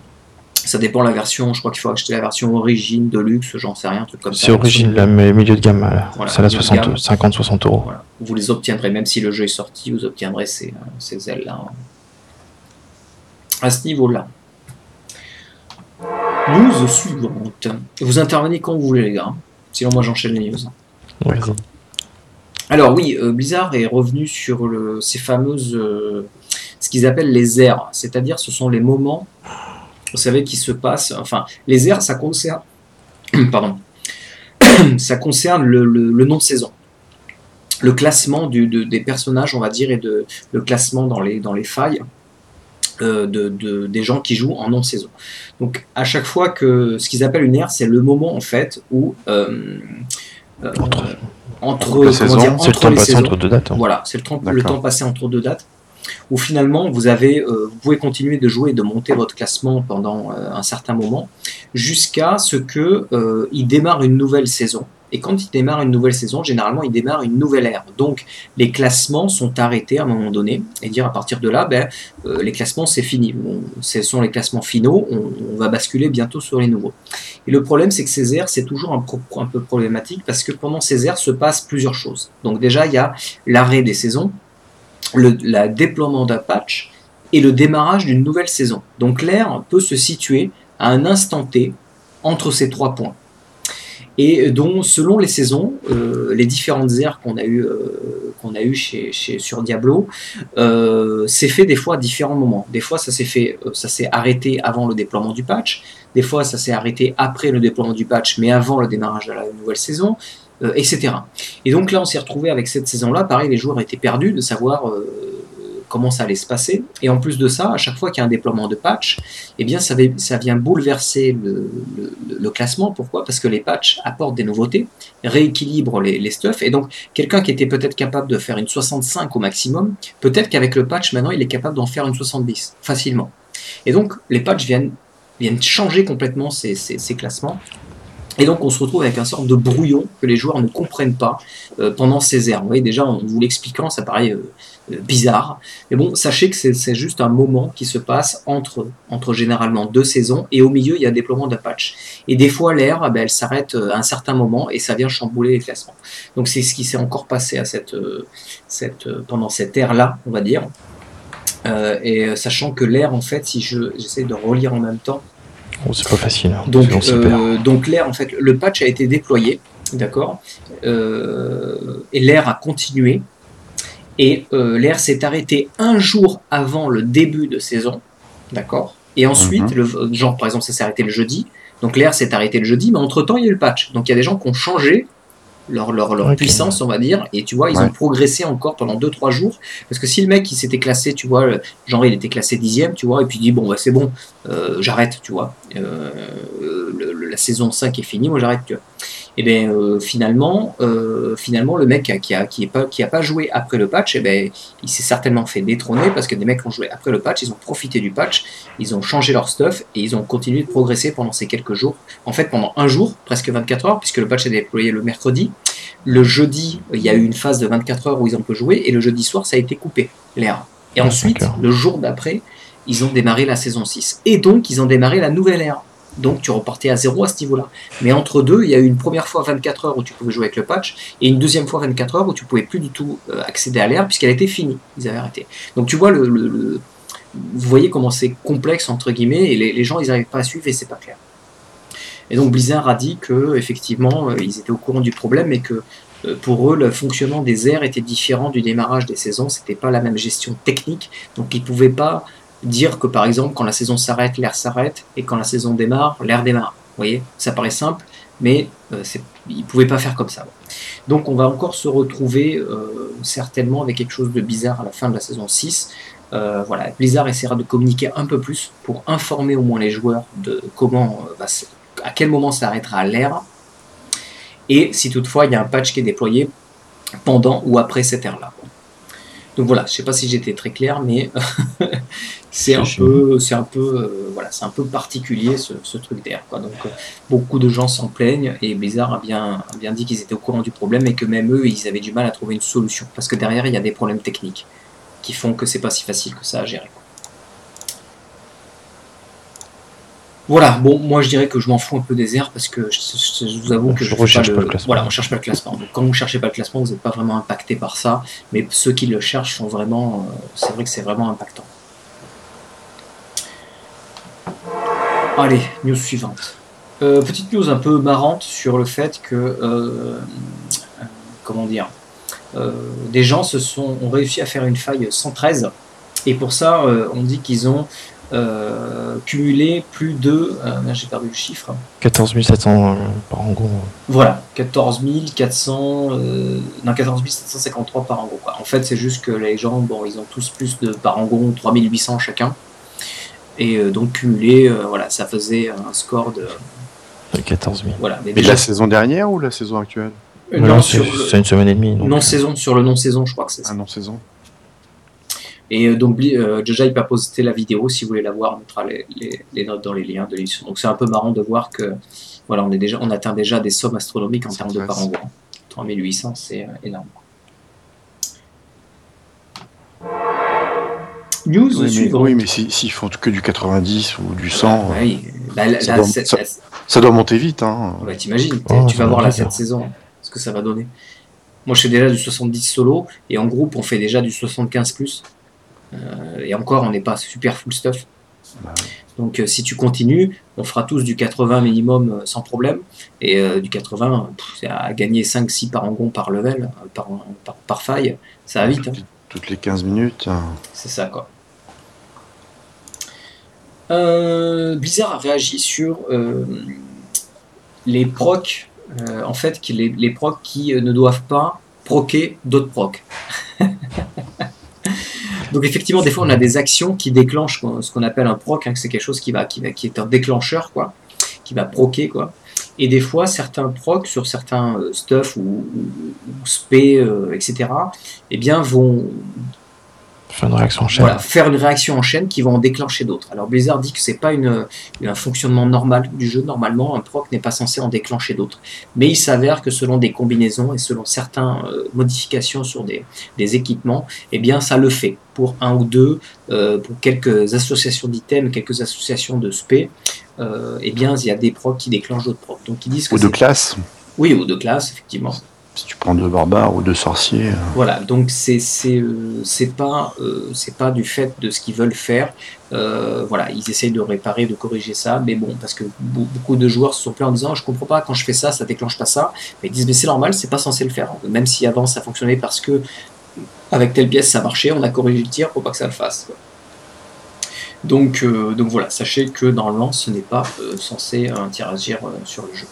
Ça dépend de la version. Je crois qu'il faut acheter la version origine, deluxe, j'en sais rien, un truc comme ça. C'est origine, la milieu de gamme, là. Voilà, de gamme. 50-60 euros. Voilà. Vous les obtiendrez, même si le jeu est sorti, vous obtiendrez ces, euh, ces ailes-là. hein. À ce niveau-là. News suivante. Vous intervenez quand vous voulez, les gars. Sinon, moi, j'enchaîne les news. Vas-y. Alors oui, euh, Blizzard est revenu sur le, ces fameuses, euh, ce qu'ils appellent les airs, c'est-à-dire ce sont les moments, vous savez, qui se passent. Enfin, les airs, ça concerne, pardon, ça concerne le, le- le nom de saison, le classement du, de- des personnages, on va dire, et de, le classement dans les, dans les failles. euh, de, de- des gens qui jouent en nom de saison. Donc à chaque fois que ce qu'ils appellent une ère, c'est le moment en fait où euh, euh, Entre- entre, les comment saisons, dire, C'est le entre temps les passé saisons. entre deux dates. hein. Voilà, c'est le le temps passé entre deux dates, où finalement euh, vous pouvez continuer de jouer et de monter votre classement pendant euh, un certain moment, jusqu'à ce que euh, démarre une nouvelle saison. Et quand il démarre une nouvelle saison, généralement il démarre une nouvelle ère. Donc les classements sont arrêtés à un moment donné, et dire à partir de là, ben, euh, les classements c'est fini. Ce sont les classements finaux, on, va basculer bientôt sur les nouveaux. Et le problème, c'est que ces aires, c'est toujours un, un peu problématique parce que pendant ces aires se passent plusieurs choses. Donc déjà, il y a l'arrêt des saisons, le la déploiement d'un patch et le démarrage d'une nouvelle saison. Donc l'ère peut se situer à un instant T entre ces trois points. Et dont, selon les saisons, euh, les différentes aires qu'on a eues euh, eu chez, sur Diablo, euh, c'est fait des fois à différents moments. Des fois, ça euh, ça s'est arrêté avant le déploiement du patch. Des fois, ça s'est arrêté après le déploiement du patch, mais avant le démarrage de la nouvelle saison, euh, etc. Et donc là, on s'est retrouvé avec cette saison-là. Pareil, les joueurs étaient perdus de savoir euh, comment ça allait se passer. Et en plus de ça, à chaque fois qu'il y a un déploiement de patch, eh bien, ça, vient bouleverser le, classement. Pourquoi? Parce que les patchs apportent des nouveautés, rééquilibrent les, les stuffs. Et donc, quelqu'un qui était peut-être capable de faire une 65 au maximum, peut-être qu'avec le patch, maintenant, il est capable d'en faire une 70 facilement. Et donc, les patchs viennent, viennent changer complètement ces- ces classements. Et donc, on se retrouve avec un sorte de brouillon que les joueurs ne comprennent pas euh, pendant ces aires. Vous voyez, déjà, en vous l'expliquant, ça paraît euh, euh, bizarre. Mais bon, sachez que c'est juste un moment qui se passe entre, entre généralement deux saisons, et au milieu, il y a un déploiement d'un patch. Et des fois, l'ère, ah ben, elle s'arrête à un certain moment, et ça vient chambouler les classements. Donc, c'est ce qui s'est encore passé à cette, cette, pendant cette ère-là, on va dire. Et sachant que l'air, en fait, si je j'essaie de relire en même temps, Oh, c'est pas facile. hein. donc, euh, donc l'air, en fait, le patch a été déployé, d'accord, euh, et l'air a continué, et euh, l'air s'est arrêté un jour avant le début de saison, d'accord, et ensuite, Mhm. le, genre par exemple, ça s'est arrêté le jeudi, donc l'air s'est arrêté le jeudi, mais entre temps il y a eu le patch, donc il y a des gens qui ont changé leur, leur, leur puissance, on va dire, et tu vois, ils Ouais. ont progressé encore pendant 2-3 jours, parce que si le mec il s'était classé, tu vois, genre il était classé dixième, tu vois, et puis il dit bon bah c'est bon, euh, j'arrête, tu vois, euh, le- le- la saison 5 est finie, moi j'arrête, tu vois. Et bien finalement, euh, finalement le mec qui a, qui, pas, qui a pas joué après le patch, et ben il s'est certainement fait détrôner parce que des mecs qui ont joué après le patch, ils ont profité du patch, ils ont changé leur stuff et ils ont continué de progresser pendant ces quelques jours. En fait, pendant un jour, presque 24 heures, puisque le patch est déployé le mercredi. Le jeudi, il y a eu une phase de 24 heures où ils ont pu jouer et le jeudi soir, ça a été coupé, l'air. Et Ah, ensuite, le jour d'après, ils ont démarré la saison 6. Et donc, ils ont démarré la nouvelle ère. Donc, tu repartais à zéro à ce niveau-là. Mais entre deux, il y a eu une première fois 24 heures où tu pouvais jouer avec le patch et une deuxième fois 24 heures où tu pouvais plus du tout euh, accéder à l'ère puisqu'elle était finie. Ils avaient arrêté. Donc, tu vois, vous voyez comment c'est complexe, entre guillemets, et les, les gens, ils n'arrivent pas à suivre et c'est pas clair. Et donc, Blizzard a dit que effectivement, euh, ils étaient au courant du problème et que euh, pour eux, le fonctionnement des airs était différent du démarrage des saisons. C'était pas la même gestion technique. Donc, ils pouvaient pas dire que, par exemple, quand la saison s'arrête, l'air s'arrête, et quand la saison démarre, l'air démarre. Vous voyez, ça paraît simple, mais euh, ils pouvaient pas faire comme ça. Donc, on va encore se retrouver euh, certainement avec quelque chose de bizarre à la fin de la saison 6. Euh, voilà, Blizzard essaiera de communiquer un peu plus pour informer au moins les joueurs de comment euh, va à quel moment ça arrêtera l'ère et si toutefois il y a un patch qui est déployé pendant ou après cette ère-là. Donc voilà, je sais pas si j'étais très clair, mais c'est un peu, c'est un peu, euh, voilà, c'est un peu particulier ce, ce truc d'air. Quoi. Donc euh, beaucoup de gens s'en plaignent et Blizzard a bien, a bien dit qu'ils étaient au courant du problème et que même eux, ils avaient du mal à trouver une solution parce que derrière il y a des problèmes techniques qui font que c'est pas si facile que ça à gérer. quoi. Voilà, bon, moi je dirais que je m'en fous un peu des airs parce que je, je- je vous avoue que Je je fais recherche pas le classement. Voilà, on cherche pas le classement. Donc quand vous cherchez pas le classement, vous n'êtes pas vraiment impacté par ça, mais ceux qui le cherchent sont vraiment, euh, c'est vrai que c'est vraiment impactant. Allez, news suivante. Euh, petite news un peu marrante sur le fait que, euh, comment dire, des gens se sont, ont réussi à faire une faille 113 et pour ça, on dit qu'ils ont euh, cumulé plus de, euh, j'ai perdu le chiffre, 14 700 euh, par gros. Voilà, 14 400, euh, non 14 753 par. Quoi. En fait, c'est juste que les gens, bon, ils ont tous plus de par angon, 3800 chacun. Et euh, donc cumulé, euh, voilà, ça faisait un score de, de 14 000. voilà. Mais Mais déjà, la saison dernière ou la saison actuelle? Voilà, non, c'est le- une semaine et demie. donc, non saison, sur le non saison, je crois que c'est ça. Ah non, saison. Et euh, donc, euh, Joja, il va poster la vidéo. Si vous voulez la voir, on mettra les, les- les notes dans les liens de l'émission. Donc, c'est un peu marrant de voir que, voilà, on, est déjà, on atteint déjà des sommes astronomiques en termes de par angon. 3800, c'est euh, énorme. News Oui, mais, oui, mais si- s'ils font que du 90 ou du 100, Ouais, oui. Bah, Ça doit- c'est- ça- là, ça doit monter vite. Hein. Ouais, t'imagines, Oh, tu ça vas va voir là cette saison, ce que ça va donner. Moi, je fais déjà du 70 solo, et en groupe, on fait déjà du 75 plus. Euh, et encore, on n'est pas super full stuff. Bah Donc, euh, si tu continues, on fera tous du 80 minimum euh, sans problème. Et euh, du 80, pff, c'est à gagner 5-6 par angon par level, par, par, par faille, ça va vite. hein. Toutes, toutes les 15 minutes. hein. C'est ça, quoi. Euh, Blizzard a réagi sur euh, les procs, en fait, qui- les, les procs qui ne doivent pas proquer d'autres procs. Donc effectivement, des fois, on a des actions qui déclenchent ce qu'on appelle un proc, hein, c'est quelque chose qui va, qui va, qui est un déclencheur, quoi, qui va proquer, quoi. Et des fois, certains procs sur certains euh, stuff ou, ou, ou spé, euh, etc., eh bien, vont, Faire une réaction en chaîne. voilà, faire une réaction en chaîne qui va en déclencher d'autres. Alors Blizzard dit que c'est pas une, un fonctionnement normal du jeu. Normalement, un proc n'est pas censé en déclencher d'autres. Mais il s'avère que selon des combinaisons et selon certaines modifications sur des, des équipements, eh bien ça le fait pour un ou deux, euh, pour quelques associations d'items, quelques associations de spé. Euh, eh bien, il y a des procs qui déclenchent d'autres procs. Donc ils disent que Ou de classe. oui, ou de classe, effectivement. Si tu prends deux barbares ou deux sorciers. euh, Voilà, donc c'est c'est euh, pas euh, c'est pas du fait de ce qu'ils veulent faire. Voilà, ils essayent de réparer, de corriger ça, mais bon, parce que be- beaucoup de joueurs se sont plaints en disant je comprends pas quand je fais ça, ça déclenche pas ça. Mais ils disent mais c'est normal, c'est pas censé le faire. Même si avant ça fonctionnait parce que avec telle pièce ça marchait, on a corrigé le tir pour pas que ça le fasse. Donc donc voilà, sachez que normalement ce n'est pas censé interagir sur le jeu.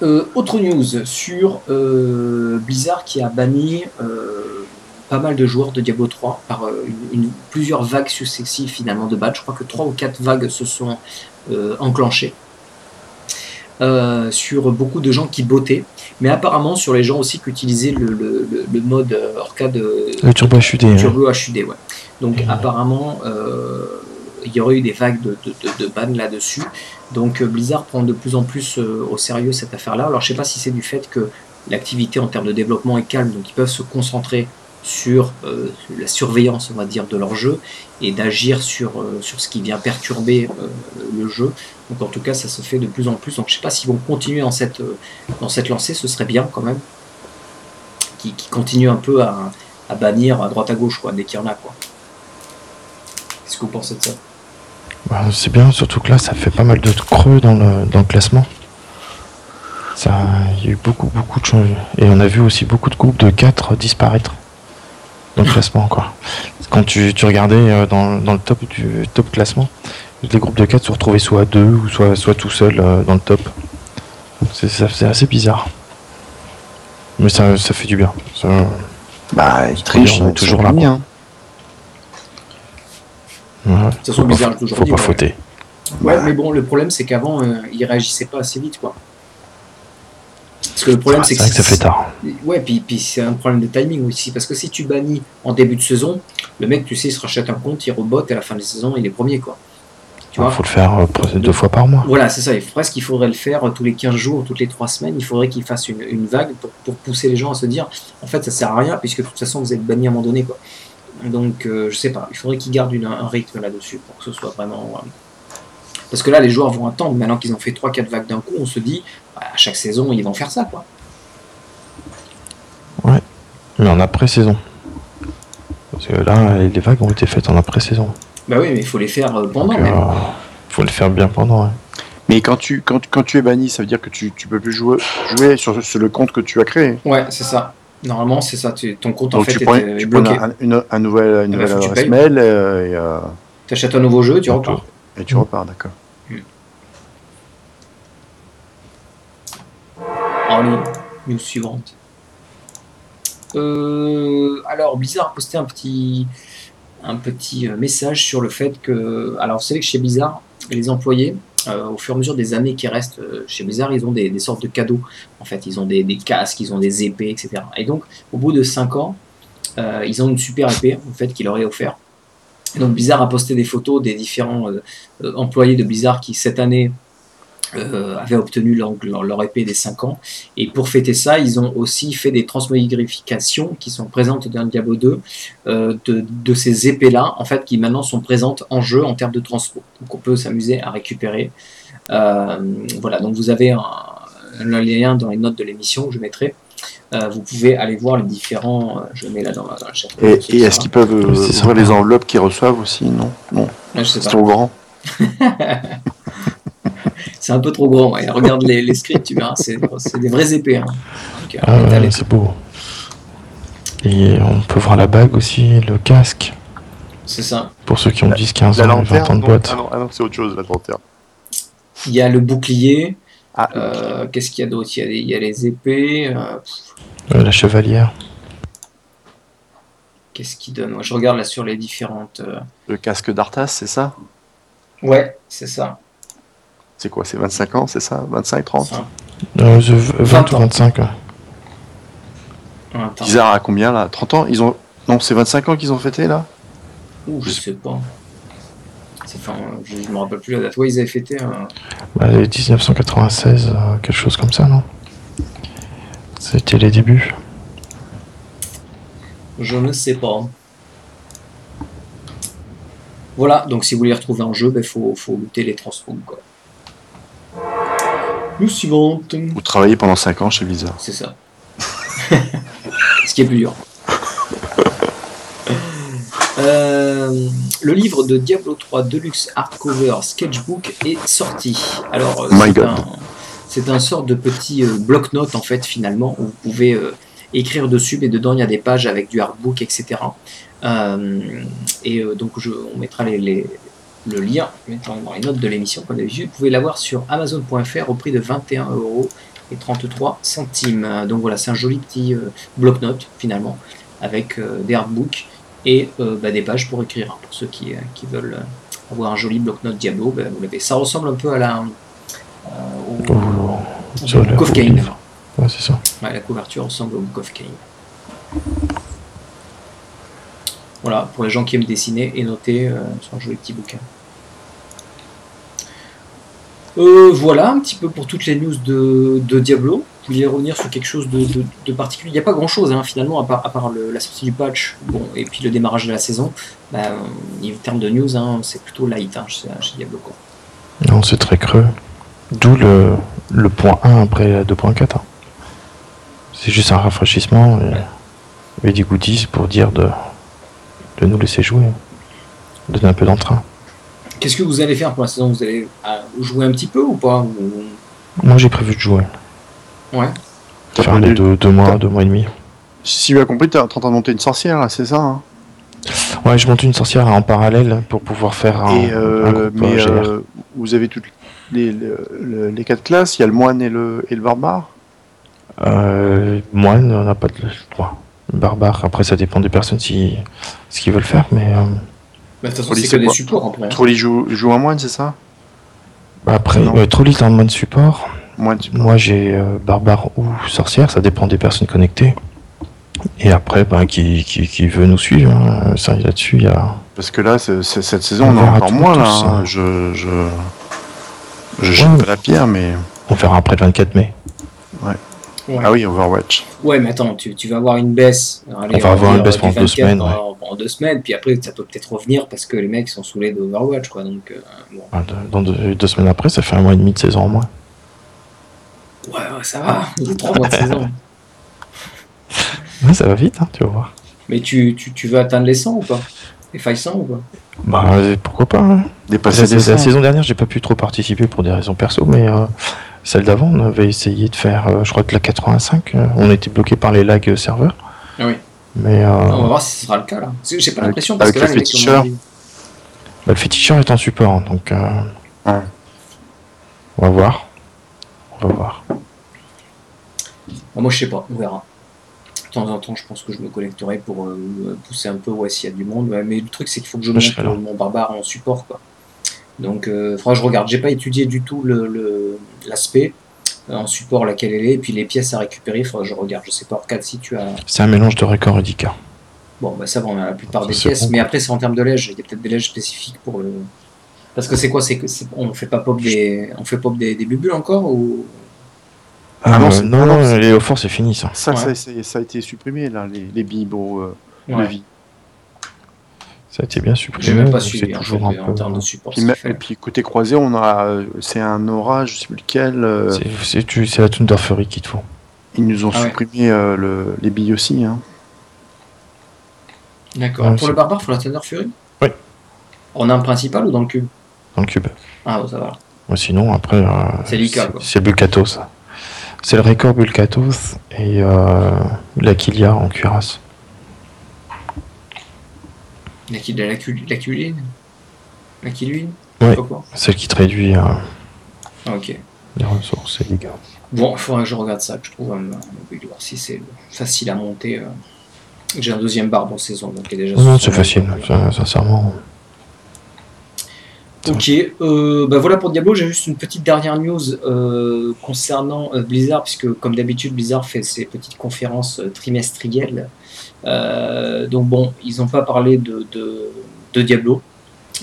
Euh, autre news sur euh, Blizzard qui a banni euh, pas mal de joueurs de Diablo 3 par une- une- plusieurs vagues successives finalement de badge. Je crois que trois ou quatre vagues se sont enclenchées sur beaucoup de gens qui bottaient, mais apparemment sur les gens aussi qui utilisaient le, le- le- le mode arcade Le turbo HUD. Turbo HUD, ouais. Donc apparemment, il y aurait eu des vagues de, de, de, ban là-dessus. Donc euh, Blizzard prend de plus en plus euh, au sérieux cette affaire-là. Alors je sais pas si c'est du fait que l'activité en termes de développement est calme, donc ils peuvent se concentrer sur euh, la surveillance, on va dire, de leur jeu et d'agir sur, sur ce qui vient perturber le jeu. Donc en tout cas, ça se fait de plus en plus. Donc je sais pas s'ils vont continuer dans cette, dans cette lancée, ce serait bien quand même. Qui, qui continuent un peu à, à bannir à droite à gauche, quoi, dès qu'il y en a. Qu'est-ce que vous pensez de ça? Bah, c'est bien, surtout que là, ça fait pas mal de creux dans le, dans le classement. Ça, il y a eu beaucoup, beaucoup de changements. Et on a vu aussi beaucoup de groupes de 4 disparaître dans le classement encore. Quand tu, tu regardais euh, dans, dans le top du top classement, les groupes de 4 se retrouvaient soit à 2 ou soit, soit tout seul euh, dans le top. C'est ça- assez bizarre. Mais ça, ça fait du bien. Ça- Bah, ils bien, trichent, on est ils toujours là, punis, De toute façon, Faut pas, a toujours faut pas ouais. fauter. Ouais, Bah. mais bon, le problème, c'est qu'avant, euh, ils réagissaient pas assez vite, quoi. Parce que le problème, Ah, c'est c'est que vrai que ça fait tard. Ouais, puis, puis c'est un problème de timing aussi, parce que si tu bannis en début de saison, le mec, tu sais, il se rachète un compte, il rebote, et à la fin de la saison, il est premier, quoi. Tu Il vois faut le faire euh, deux fois par mois. Voilà, c'est ça. Il presque qu'il faudrait le faire euh, tous les 15 jours, toutes les 3 semaines. Il faudrait qu'il fasse une, une vague pour, pour pousser les gens à se dire en fait, ça sert à rien, puisque de toute façon, vous êtes banni à un moment donné. Quoi. Donc, euh, je sais pas. Il faudrait qu'il garde une- un rythme là-dessus pour que ce soit vraiment. euh, Parce que là, les joueurs vont attendre. Maintenant qu'ils ont fait 3-4 vagues d'un coup, on se dit bah, à chaque saison, ils vont faire ça. quoi. Mais en après-saison. Parce que là, les vagues ont été faites en après-saison. Bah oui, mais il faut les faire euh, pendant euh, faut le faire bien pendant. hein. Mais quand tu, quand, quand tu es banni, ça veut dire que tu, tu peux plus jouer, jouer sur, sur le compte que tu as créé. Ouais, c'est ça. Normalement, c'est ça. tu- ton compte en Donc fait tu prends, est tu prends bloqué. un, une- un nouvel, une Ah bah, nouvelle tu adresse mail euh, et, euh, Tu achètes un nouveau jeu, tu repars. et tu repars, d'accord. Allez, news suivante. Euh, alors, Blizzard a posté un petit, un petit euh, message sur le fait que. Alors, vous savez que chez Blizzard, les employés, euh, au fur et à mesure des années qui restent euh, chez Blizzard, ils ont des, sortes de cadeaux. En fait, ils ont des, casques, ils ont des épées, etc. Et donc, au bout de 5 ans, euh, ils ont une super épée en fait, qu'il leur est offert. Et donc, Blizzard a posté des photos des différents euh, euh, employés de Blizzard qui, cette année, euh, avaient obtenu leur, épée des 5 ans. Et pour fêter ça, ils ont aussi fait des transmogrifications qui sont présentes dans Diablo 2 euh, de, de ces épées-là, en fait, qui maintenant sont présentes en jeu en termes de transpo. Donc on peut s'amuser à récupérer. Euh, voilà, donc vous avez un, un lien dans les notes de l'émission que je mettrai. Euh, vous pouvez aller voir les différents. Je mets là dans, la- dans le chat. Et, et est-ce qu'ils peuvent ouvrir les enveloppes qu'ils reçoivent aussi? Non, non, sais c'est trop grand. C'est un peu trop grand. ouais. Regarde les, les scripts, tu verras. C'est c'est des vraies épées. hein. Donc, euh, Ah ouais, étalées. c'est beau. Et on peut voir la bague aussi, le casque. C'est ça. Pour ceux qui ont La- 10, 15 La ans, 20 ans de non, boîte. ah non, ah non, c'est autre chose, la lanterne. Il y a le bouclier. Ah, Euh, Qu'est-ce qu'il y a d'autre? Il, y a les- il y a les épées. euh, Euh, la chevalière. Qu'est-ce qui donne? Moi, Je regarde là sur les différentes. le casque d'Arthas, c'est ça? Ouais, c'est ça. C'est quoi C'est 25 ans, c'est ça? 25, 30 Ça. Euh, the- 20 20 ou ans. 25. ouais. Attends. Bizarre à combien là? 30 ans? Ils ont. Non, c'est 25 ans qu'ils ont fêté là? Ouh, je sais pas. Enfin, je, je me rappelle plus la date. Ouais, ils avaient fêté. un- Bah, 1996, euh, quelque chose comme ça, non? C'était les débuts. Je ne sais pas. Voilà, donc si vous voulez retrouver un jeu, il faut, faut looter les transphobes. Quoi. Nous suivante. Vous travaillez pendant 5 ans chez Blizzard. C'est ça. Ce qui est plus dur. Euh, le livre de Diablo 3 Deluxe Hardcover Sketchbook est sorti. Alors, euh, My c'est God. un, c'est un sort de petit euh, bloc-notes en fait finalement où vous pouvez euh, écrire dessus, mais dedans il y a des pages avec du artbook, etc. Et donc je, on mettra les, les- le lien dans les notes de l'émission comme d'habitude. Vous pouvez l'avoir sur Amazon.fr au prix de 21 euros et 33 centimes. Donc voilà, c'est un joli petit euh, bloc-notes finalement avec euh, des artbooks et euh, bah, des pages pour écrire. hein, Pour ceux qui, qui veulent avoir un joli bloc-notes Diablo, bah, vous l'avez. Ça ressemble un peu à la au, Oh, Book of. Ouais, c'est ça. Ouais, la couverture ressemble au Book of. Voilà, pour les gens qui aiment dessiner et noter sur un joli petit bouquin. Euh, voilà un petit peu pour toutes les news de, Diablo. Vous vouliez revenir sur quelque chose de, particulier? Il n'y a pas grand chose finalement, à part, la sortie du patch bon, et puis le démarrage de la saison. Bah, en termes de news, hein, c'est plutôt light hein, chez, Diablo. Non, c'est très creux. D'où le, point 1 après la 2.4. hein. C'est juste un rafraîchissement et, et des goodies pour dire de, de nous laisser jouer. Donner un peu d'entrain. Qu'est-ce que vous allez faire pour la saison? Vous allez euh, jouer un petit peu ou pas? Ou- Moi j'ai prévu de jouer. Ouais. T'as Faire les deux, deux mois, deux mois et demi. Si tu as compris, t'es en train de monter une sorcière là, c'est ça hein? Ouais, je monte une sorcière en parallèle pour pouvoir faire un, Et euh, un groupe mais euh, GR. euh, vous avez toutes les, les, le- les quatre classes, il y a le moine et le, et le barbare? Euh, moine, on n'a pas de droit. Barbare, après ça dépend des personnes si ce qu'ils veulent faire, mais euh, Bah, de toute façon, Oli, c'est c'est que des supports après. Trolli joue, joue un moine, c'est ça? Bah, après, euh, Troll est en mode support. Moine, tu- Moi j'ai euh, barbare ou sorcière, ça dépend des personnes connectées. Et après, bah, qui, qui, qui veut nous suivre, hein, ça là-dessus, il y a. Parce que là, cette saison, On on, en a verra encore tout- moins là. hein. hein. Je, je, je jette Ouais. pas la pierre, mais. On verra après le 24 mai. Ouais. Ah oui, Overwatch. Ouais, mais attends, tu, tu vas avoir une baisse. Allez, On va avoir une baisse pendant deux 24 semaines, pendant deux semaines, puis après, ça peut peut-être revenir parce que les mecs sont saoulés d'Overwatch, quoi. Donc, euh, bon. De- Dans deux, deux semaines après, ça fait un mois et demi de saison en moins. Ouais, ouais, ça va. Il y a trois mois de saison. Ouais, ça va vite, hein, tu vas voir. Mais tu, tu, tu veux atteindre les 100 ou pas? Les failles 100 ou pas? Bah, euh, pourquoi pas hein. Dépasser la, des la 100. saison dernière, j'ai pas pu trop participer pour des raisons perso, mais euh, celle d'avant, on avait essayé de faire, euh, je crois que la 85, euh, on était bloqué par les lags serveurs. Ah oui. Mais euh, On va voir si ce sera le cas là. Parce que J'ai pas l'impression parce que avec là, le féticheur. bah, le féticheur est en support, hein, donc euh, Ouais. on va voir. On va voir. Bon, moi, je sais pas, on verra. De temps en temps, je pense que je me connecterai pour euh, pousser un peu ouais, s'il y a du monde. Mais le truc, c'est qu'il faut que je monte euh, mon barbare en support. Quoi. Donc, euh, faudra que je regarde. J'ai pas étudié du tout le- le- l'aspect euh, en support, laquelle elle est. Et puis les pièces à récupérer, il faudra que je regarde. Je sais pas, Orcade, si tu as. C'est un mélange de record et d'Icar. Bon, bah ça va, on a la plupart des pièces. bon. Mais après, c'est en termes de lège. Il y a peut-être des lèges spécifiques pour le. Parce que c'est quoi? C'est que c'est- on fait pas pop des, on fait pop des, des bulles encore ou? Ah non, Euh, non, non, non, c'est- les forts c'est fini ça. Ça, Ouais. ça, ça- ça a été supprimé, là, les, les pour euh, Ouais. de vie. Ça a été bien J'ai supprimé. même pas suivi c'est en, toujours fait, un en peu. termes de support. Puis, et puis côté croisé, on a, c'est un orage, je sais plus lequel. euh, C'est- C'est tu- c'est la Thunderfury qu'il te faut. ils nous ont Ah ouais. supprimé euh, le, les billes aussi. Hein. D'accord. Ouais, pour c'est- le barbare, faut la Thunder Fury Oui. On a un principal ou dans le cube Dans le cube. Ah, bon, ça va. Sinon, après. euh, C'est Lika, quoi. C'est Bulkatos. C'est le record Bulkatos et euh, la Kilia en cuirasse. La qui la cul- la culine La quoi. Celle qui te réduit euh, Ah, ok. les ressources et les dégâts. Bon, il faudra que je regarde ça, que je trouve un, build, voir si c'est facile à monter. euh. J'ai un deuxième barbe en saison, donc il est déjà Non, c'est facile, sincèrement. Ok, euh, bah voilà pour Diablo. J'ai juste une petite dernière news euh, concernant euh, Blizzard, puisque comme d'habitude, Blizzard fait ses petites conférences euh, trimestrielles. Donc bon, ils n'ont pas parlé de Diablo.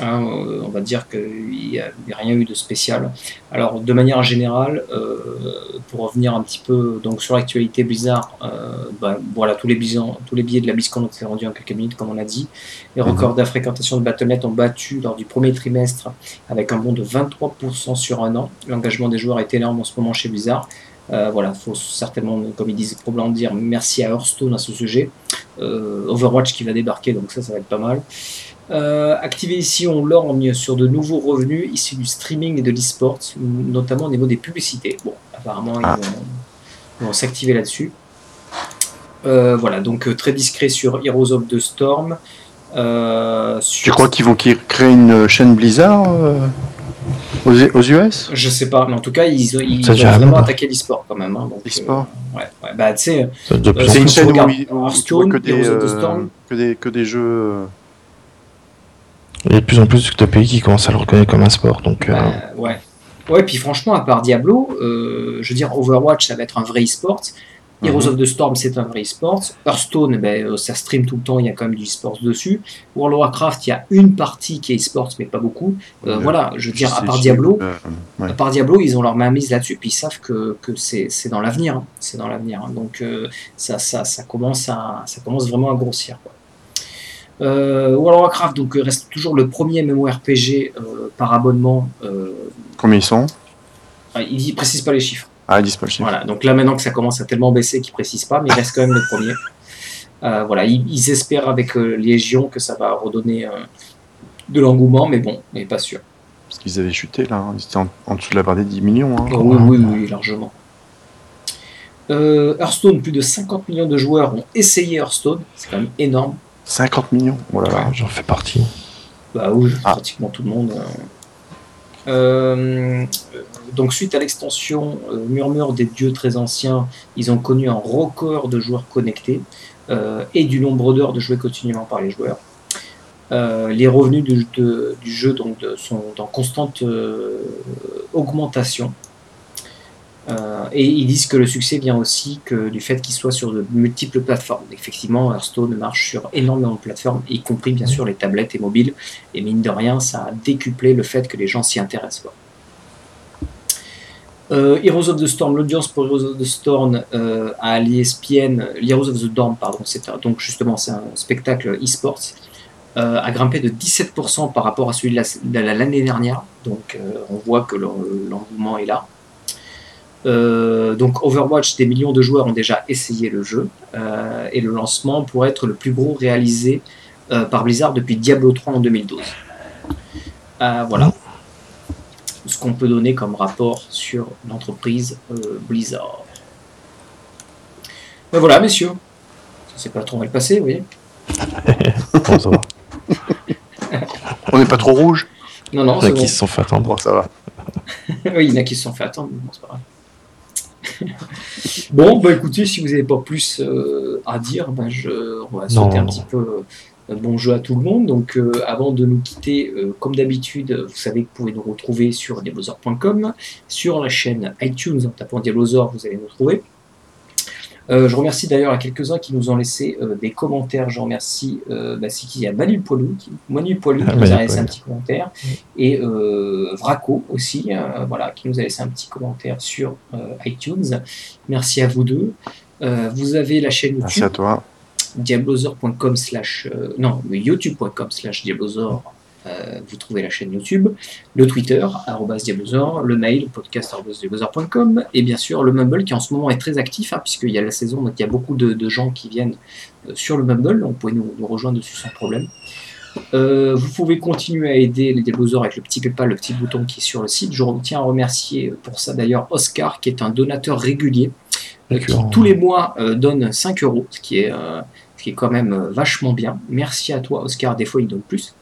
Hein, on va dire qu'il n'y a, rien eu de spécial. Alors, de manière générale, euh, pour revenir un petit peu donc sur l'actualité Blizzard, euh, bah, voilà tous les, bisons- tous les billets de la BlizzCon ont été rendus en quelques minutes, comme on a dit. Les records de la fréquentation de Battle.net ont battu lors du premier trimestre avec un bond de 23% sur un an. L'engagement des joueurs est énorme en ce moment chez Blizzard. Euh, voilà, faut certainement, comme ils disent probablement dire merci à Hearthstone à ce sujet. Euh, Overwatch qui va débarquer, donc ça, ça va être pas mal. Euh, Activision lorgne sur de nouveaux revenus issus du streaming et de l'e-sport, notamment au niveau des publicités. Bon, apparemment, ils Ah. vont, ils vont s'activer là-dessus. Euh, voilà, donc euh, très discret sur Heroes of the Storm. Euh, Tu crois qu'ils vont créer une chaîne Blizzard euh, aux, aux US Je sais pas, mais en tout cas, ils, ils ont vraiment attaqué l'e-sport quand même. Hein, donc, L'e-sport? euh, ouais, ouais, bah tu sais, C'est une chaîne où, regardes il- où tu vois Hearthstone, que des, Heroes of the euh, Storm. que des, que des jeux. Il y a de plus en plus de pays qui commencent à le reconnaître comme un sport. Donc, euh, bah, ouais. Ouais, puis franchement, à part Diablo, euh, je veux dire, Overwatch, ça va être un vrai e-sport. Heroes Mhm. of the Storm, c'est un vrai e-sport. Hearthstone, ben, euh, ça stream tout le temps, il y a quand même du e-sport dessus. World of Warcraft, il y a une partie qui est e-sport, mais pas beaucoup. Euh, Ouais. voilà, je veux dire, à part Diablo, euh, ouais. À part Diablo, ils ont leur main mise là-dessus, puis ils savent que, que c'est c'est dans l'avenir. hein. C'est dans l'avenir. hein. Donc euh, ça, ça, ça, commence à, ça commence vraiment à grossir. Quoi. Euh, World of Warcraft donc, euh, reste toujours le premier MMORPG euh, par abonnement. Combien ils sont ah, il ne précise pas les chiffres. Ah, ils disent pas le chiffre. Voilà. Donc là, maintenant que ça commence à tellement baisser qu'ils ne précisent pas, mais il reste quand même le premier. Voilà. Ils, ils espèrent avec Légion que ça va redonner de l'engouement, mais bon, mais pas sûr. Parce qu'ils avaient chuté là, hein. ils étaient en, en dessous de la barre des 10 millions. hein. Oh, oui, oui, oui, largement. Euh, Hearthstone, plus de 50 millions de joueurs ont essayé Hearthstone, c'est quand même énorme. 50 millions. Voilà. voilà, j'en fais partie. Bah oui, Ah. pratiquement tout le monde. euh. Euh, donc suite à l'extension euh, Murmure des dieux très anciens, ils ont connu un record de joueurs connectés euh, et du nombre d'heures de jouer continuellement par les joueurs. Euh, les revenus du, de- du jeu donc, de- sont en constante euh, augmentation. Euh, et ils disent que le succès vient aussi que du fait qu'il soit sur de multiples plateformes. Effectivement, Hearthstone marche sur énormément de plateformes, y compris bien sûr les tablettes et mobiles. Et mine de rien, ça a décuplé le fait que les gens s'y intéressent. quoi. Euh, Heroes of the Storm, l'audience pour Heroes of the Storm euh, à l'ESPN, Heroes of the Dorm, pardon, c'est donc justement c'est un spectacle e-sports, a grimpé de 17% par rapport à celui de la- de la- l'année dernière. Donc on voit que le- l'engouement est là. Euh, donc Overwatch, des millions de joueurs ont déjà essayé le jeu euh, et le lancement pourrait être le plus gros réalisé euh, par Blizzard depuis Diablo 3 en 2012. Euh, voilà ce qu'on peut donner comme rapport sur l'entreprise euh, Blizzard. Ben voilà, messieurs. Ça s'est pas trop mal passé, vous voyez. On n'est pas trop rouge? Non, non, Il y en a bon. qui se sont fait attendre. Bon, ça va. oui, il y en a qui se sont fait attendre, mais bon, c'est pas grave. bon, bah écoutez, si vous n'avez pas plus euh, à dire, bah, je, on va Non, sauter un non. petit peu euh, bon jeu à tout le monde. Donc, euh, avant de nous quitter, comme d'habitude, vous savez que vous pouvez nous retrouver sur diablosaur.com, sur la chaîne iTunes en tapant Diablosaur, vous allez nous trouver. Euh, je remercie d'ailleurs à quelques-uns qui nous ont laissé euh, des commentaires. Je remercie, euh, bah, c'est qui? Il y a Manu Poilou, qui, Manu Poilou qui Ah, nous a laissé un petit commentaire, et euh, Vraco aussi, euh, voilà, qui nous a laissé un petit commentaire sur euh, iTunes. Merci à vous deux. Euh, vous avez la chaîne Merci YouTube à toi. diablosaur.com slash euh, non youtube.com slash diablosaur vous trouvez la chaîne YouTube, le Twitter, arrobas diablosaur, le mail, podcast arrobas diablosaur.com, et bien sûr le Mumble qui en ce moment est très actif, hein, puisqu'il y a la saison, donc il y a beaucoup de, de gens qui viennent euh, sur le Mumble, vous pouvez nous, nous rejoindre dessus sans problème. Euh, vous pouvez continuer à aider les Diablosaures avec le petit PayPal, le petit bouton qui est sur le site. Je tiens à remercier pour ça d'ailleurs Oscar, qui est un donateur régulier, euh, qui tous les mois euh, donne 5 euros, ce qui est, euh, ce qui est quand même euh, vachement bien. Merci à toi, Oscar. Des fois, il donne plus.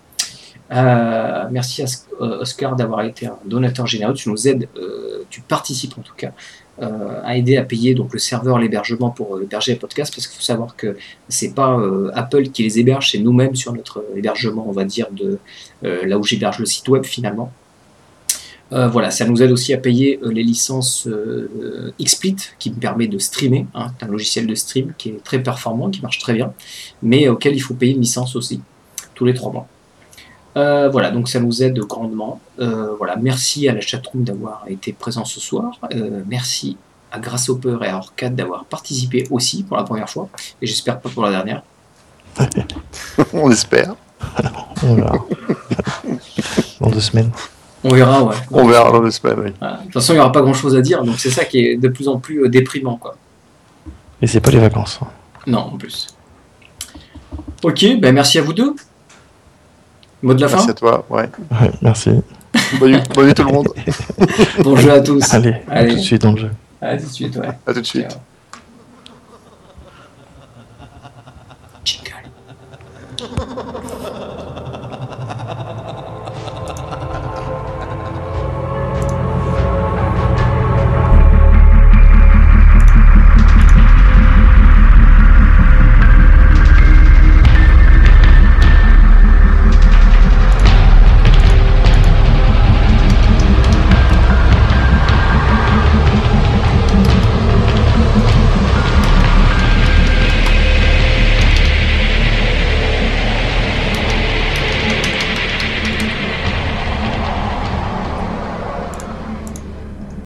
Euh, merci à euh, Oscar d'avoir été un donateur généreux. Tu nous aides, euh, tu participes en tout cas à aider à payer donc le serveur, l'hébergement pour héberger les podcasts, parce qu'il faut savoir que c'est pas Apple qui les héberge, c'est nous-mêmes sur notre hébergement, on va dire de là où j'héberge le site web finalement. Voilà, ça nous aide aussi à payer les licences euh, XSplit qui me permet de streamer. hein. C'est un logiciel de stream qui est très performant, qui marche très bien, mais auquel il faut payer une licence aussi tous les trois mois. Euh, voilà, donc ça nous aide grandement. Euh, voilà, merci à la chatroom d'avoir été présent ce soir. Euh, merci à Grasshopper et à Orcade d'avoir participé aussi pour la première fois, et j'espère pas pour la dernière. On espère. On verra. Dans deux semaines. On verra, ouais. On verra dans deux semaines, oui. Voilà. De toute façon, il n'y aura pas grand chose à dire, donc c'est ça qui est de plus en plus déprimant, quoi. Et c'est pas les vacances. hein. Non, en plus. Ok, ben merci à vous deux. Mot merci à toi, ouais. merci. Bonne nuit, tout le monde. bon jeu à tous. Allez, Allez. À tout de suite dans le jeu. À tout de suite, ouais. À tout de suite.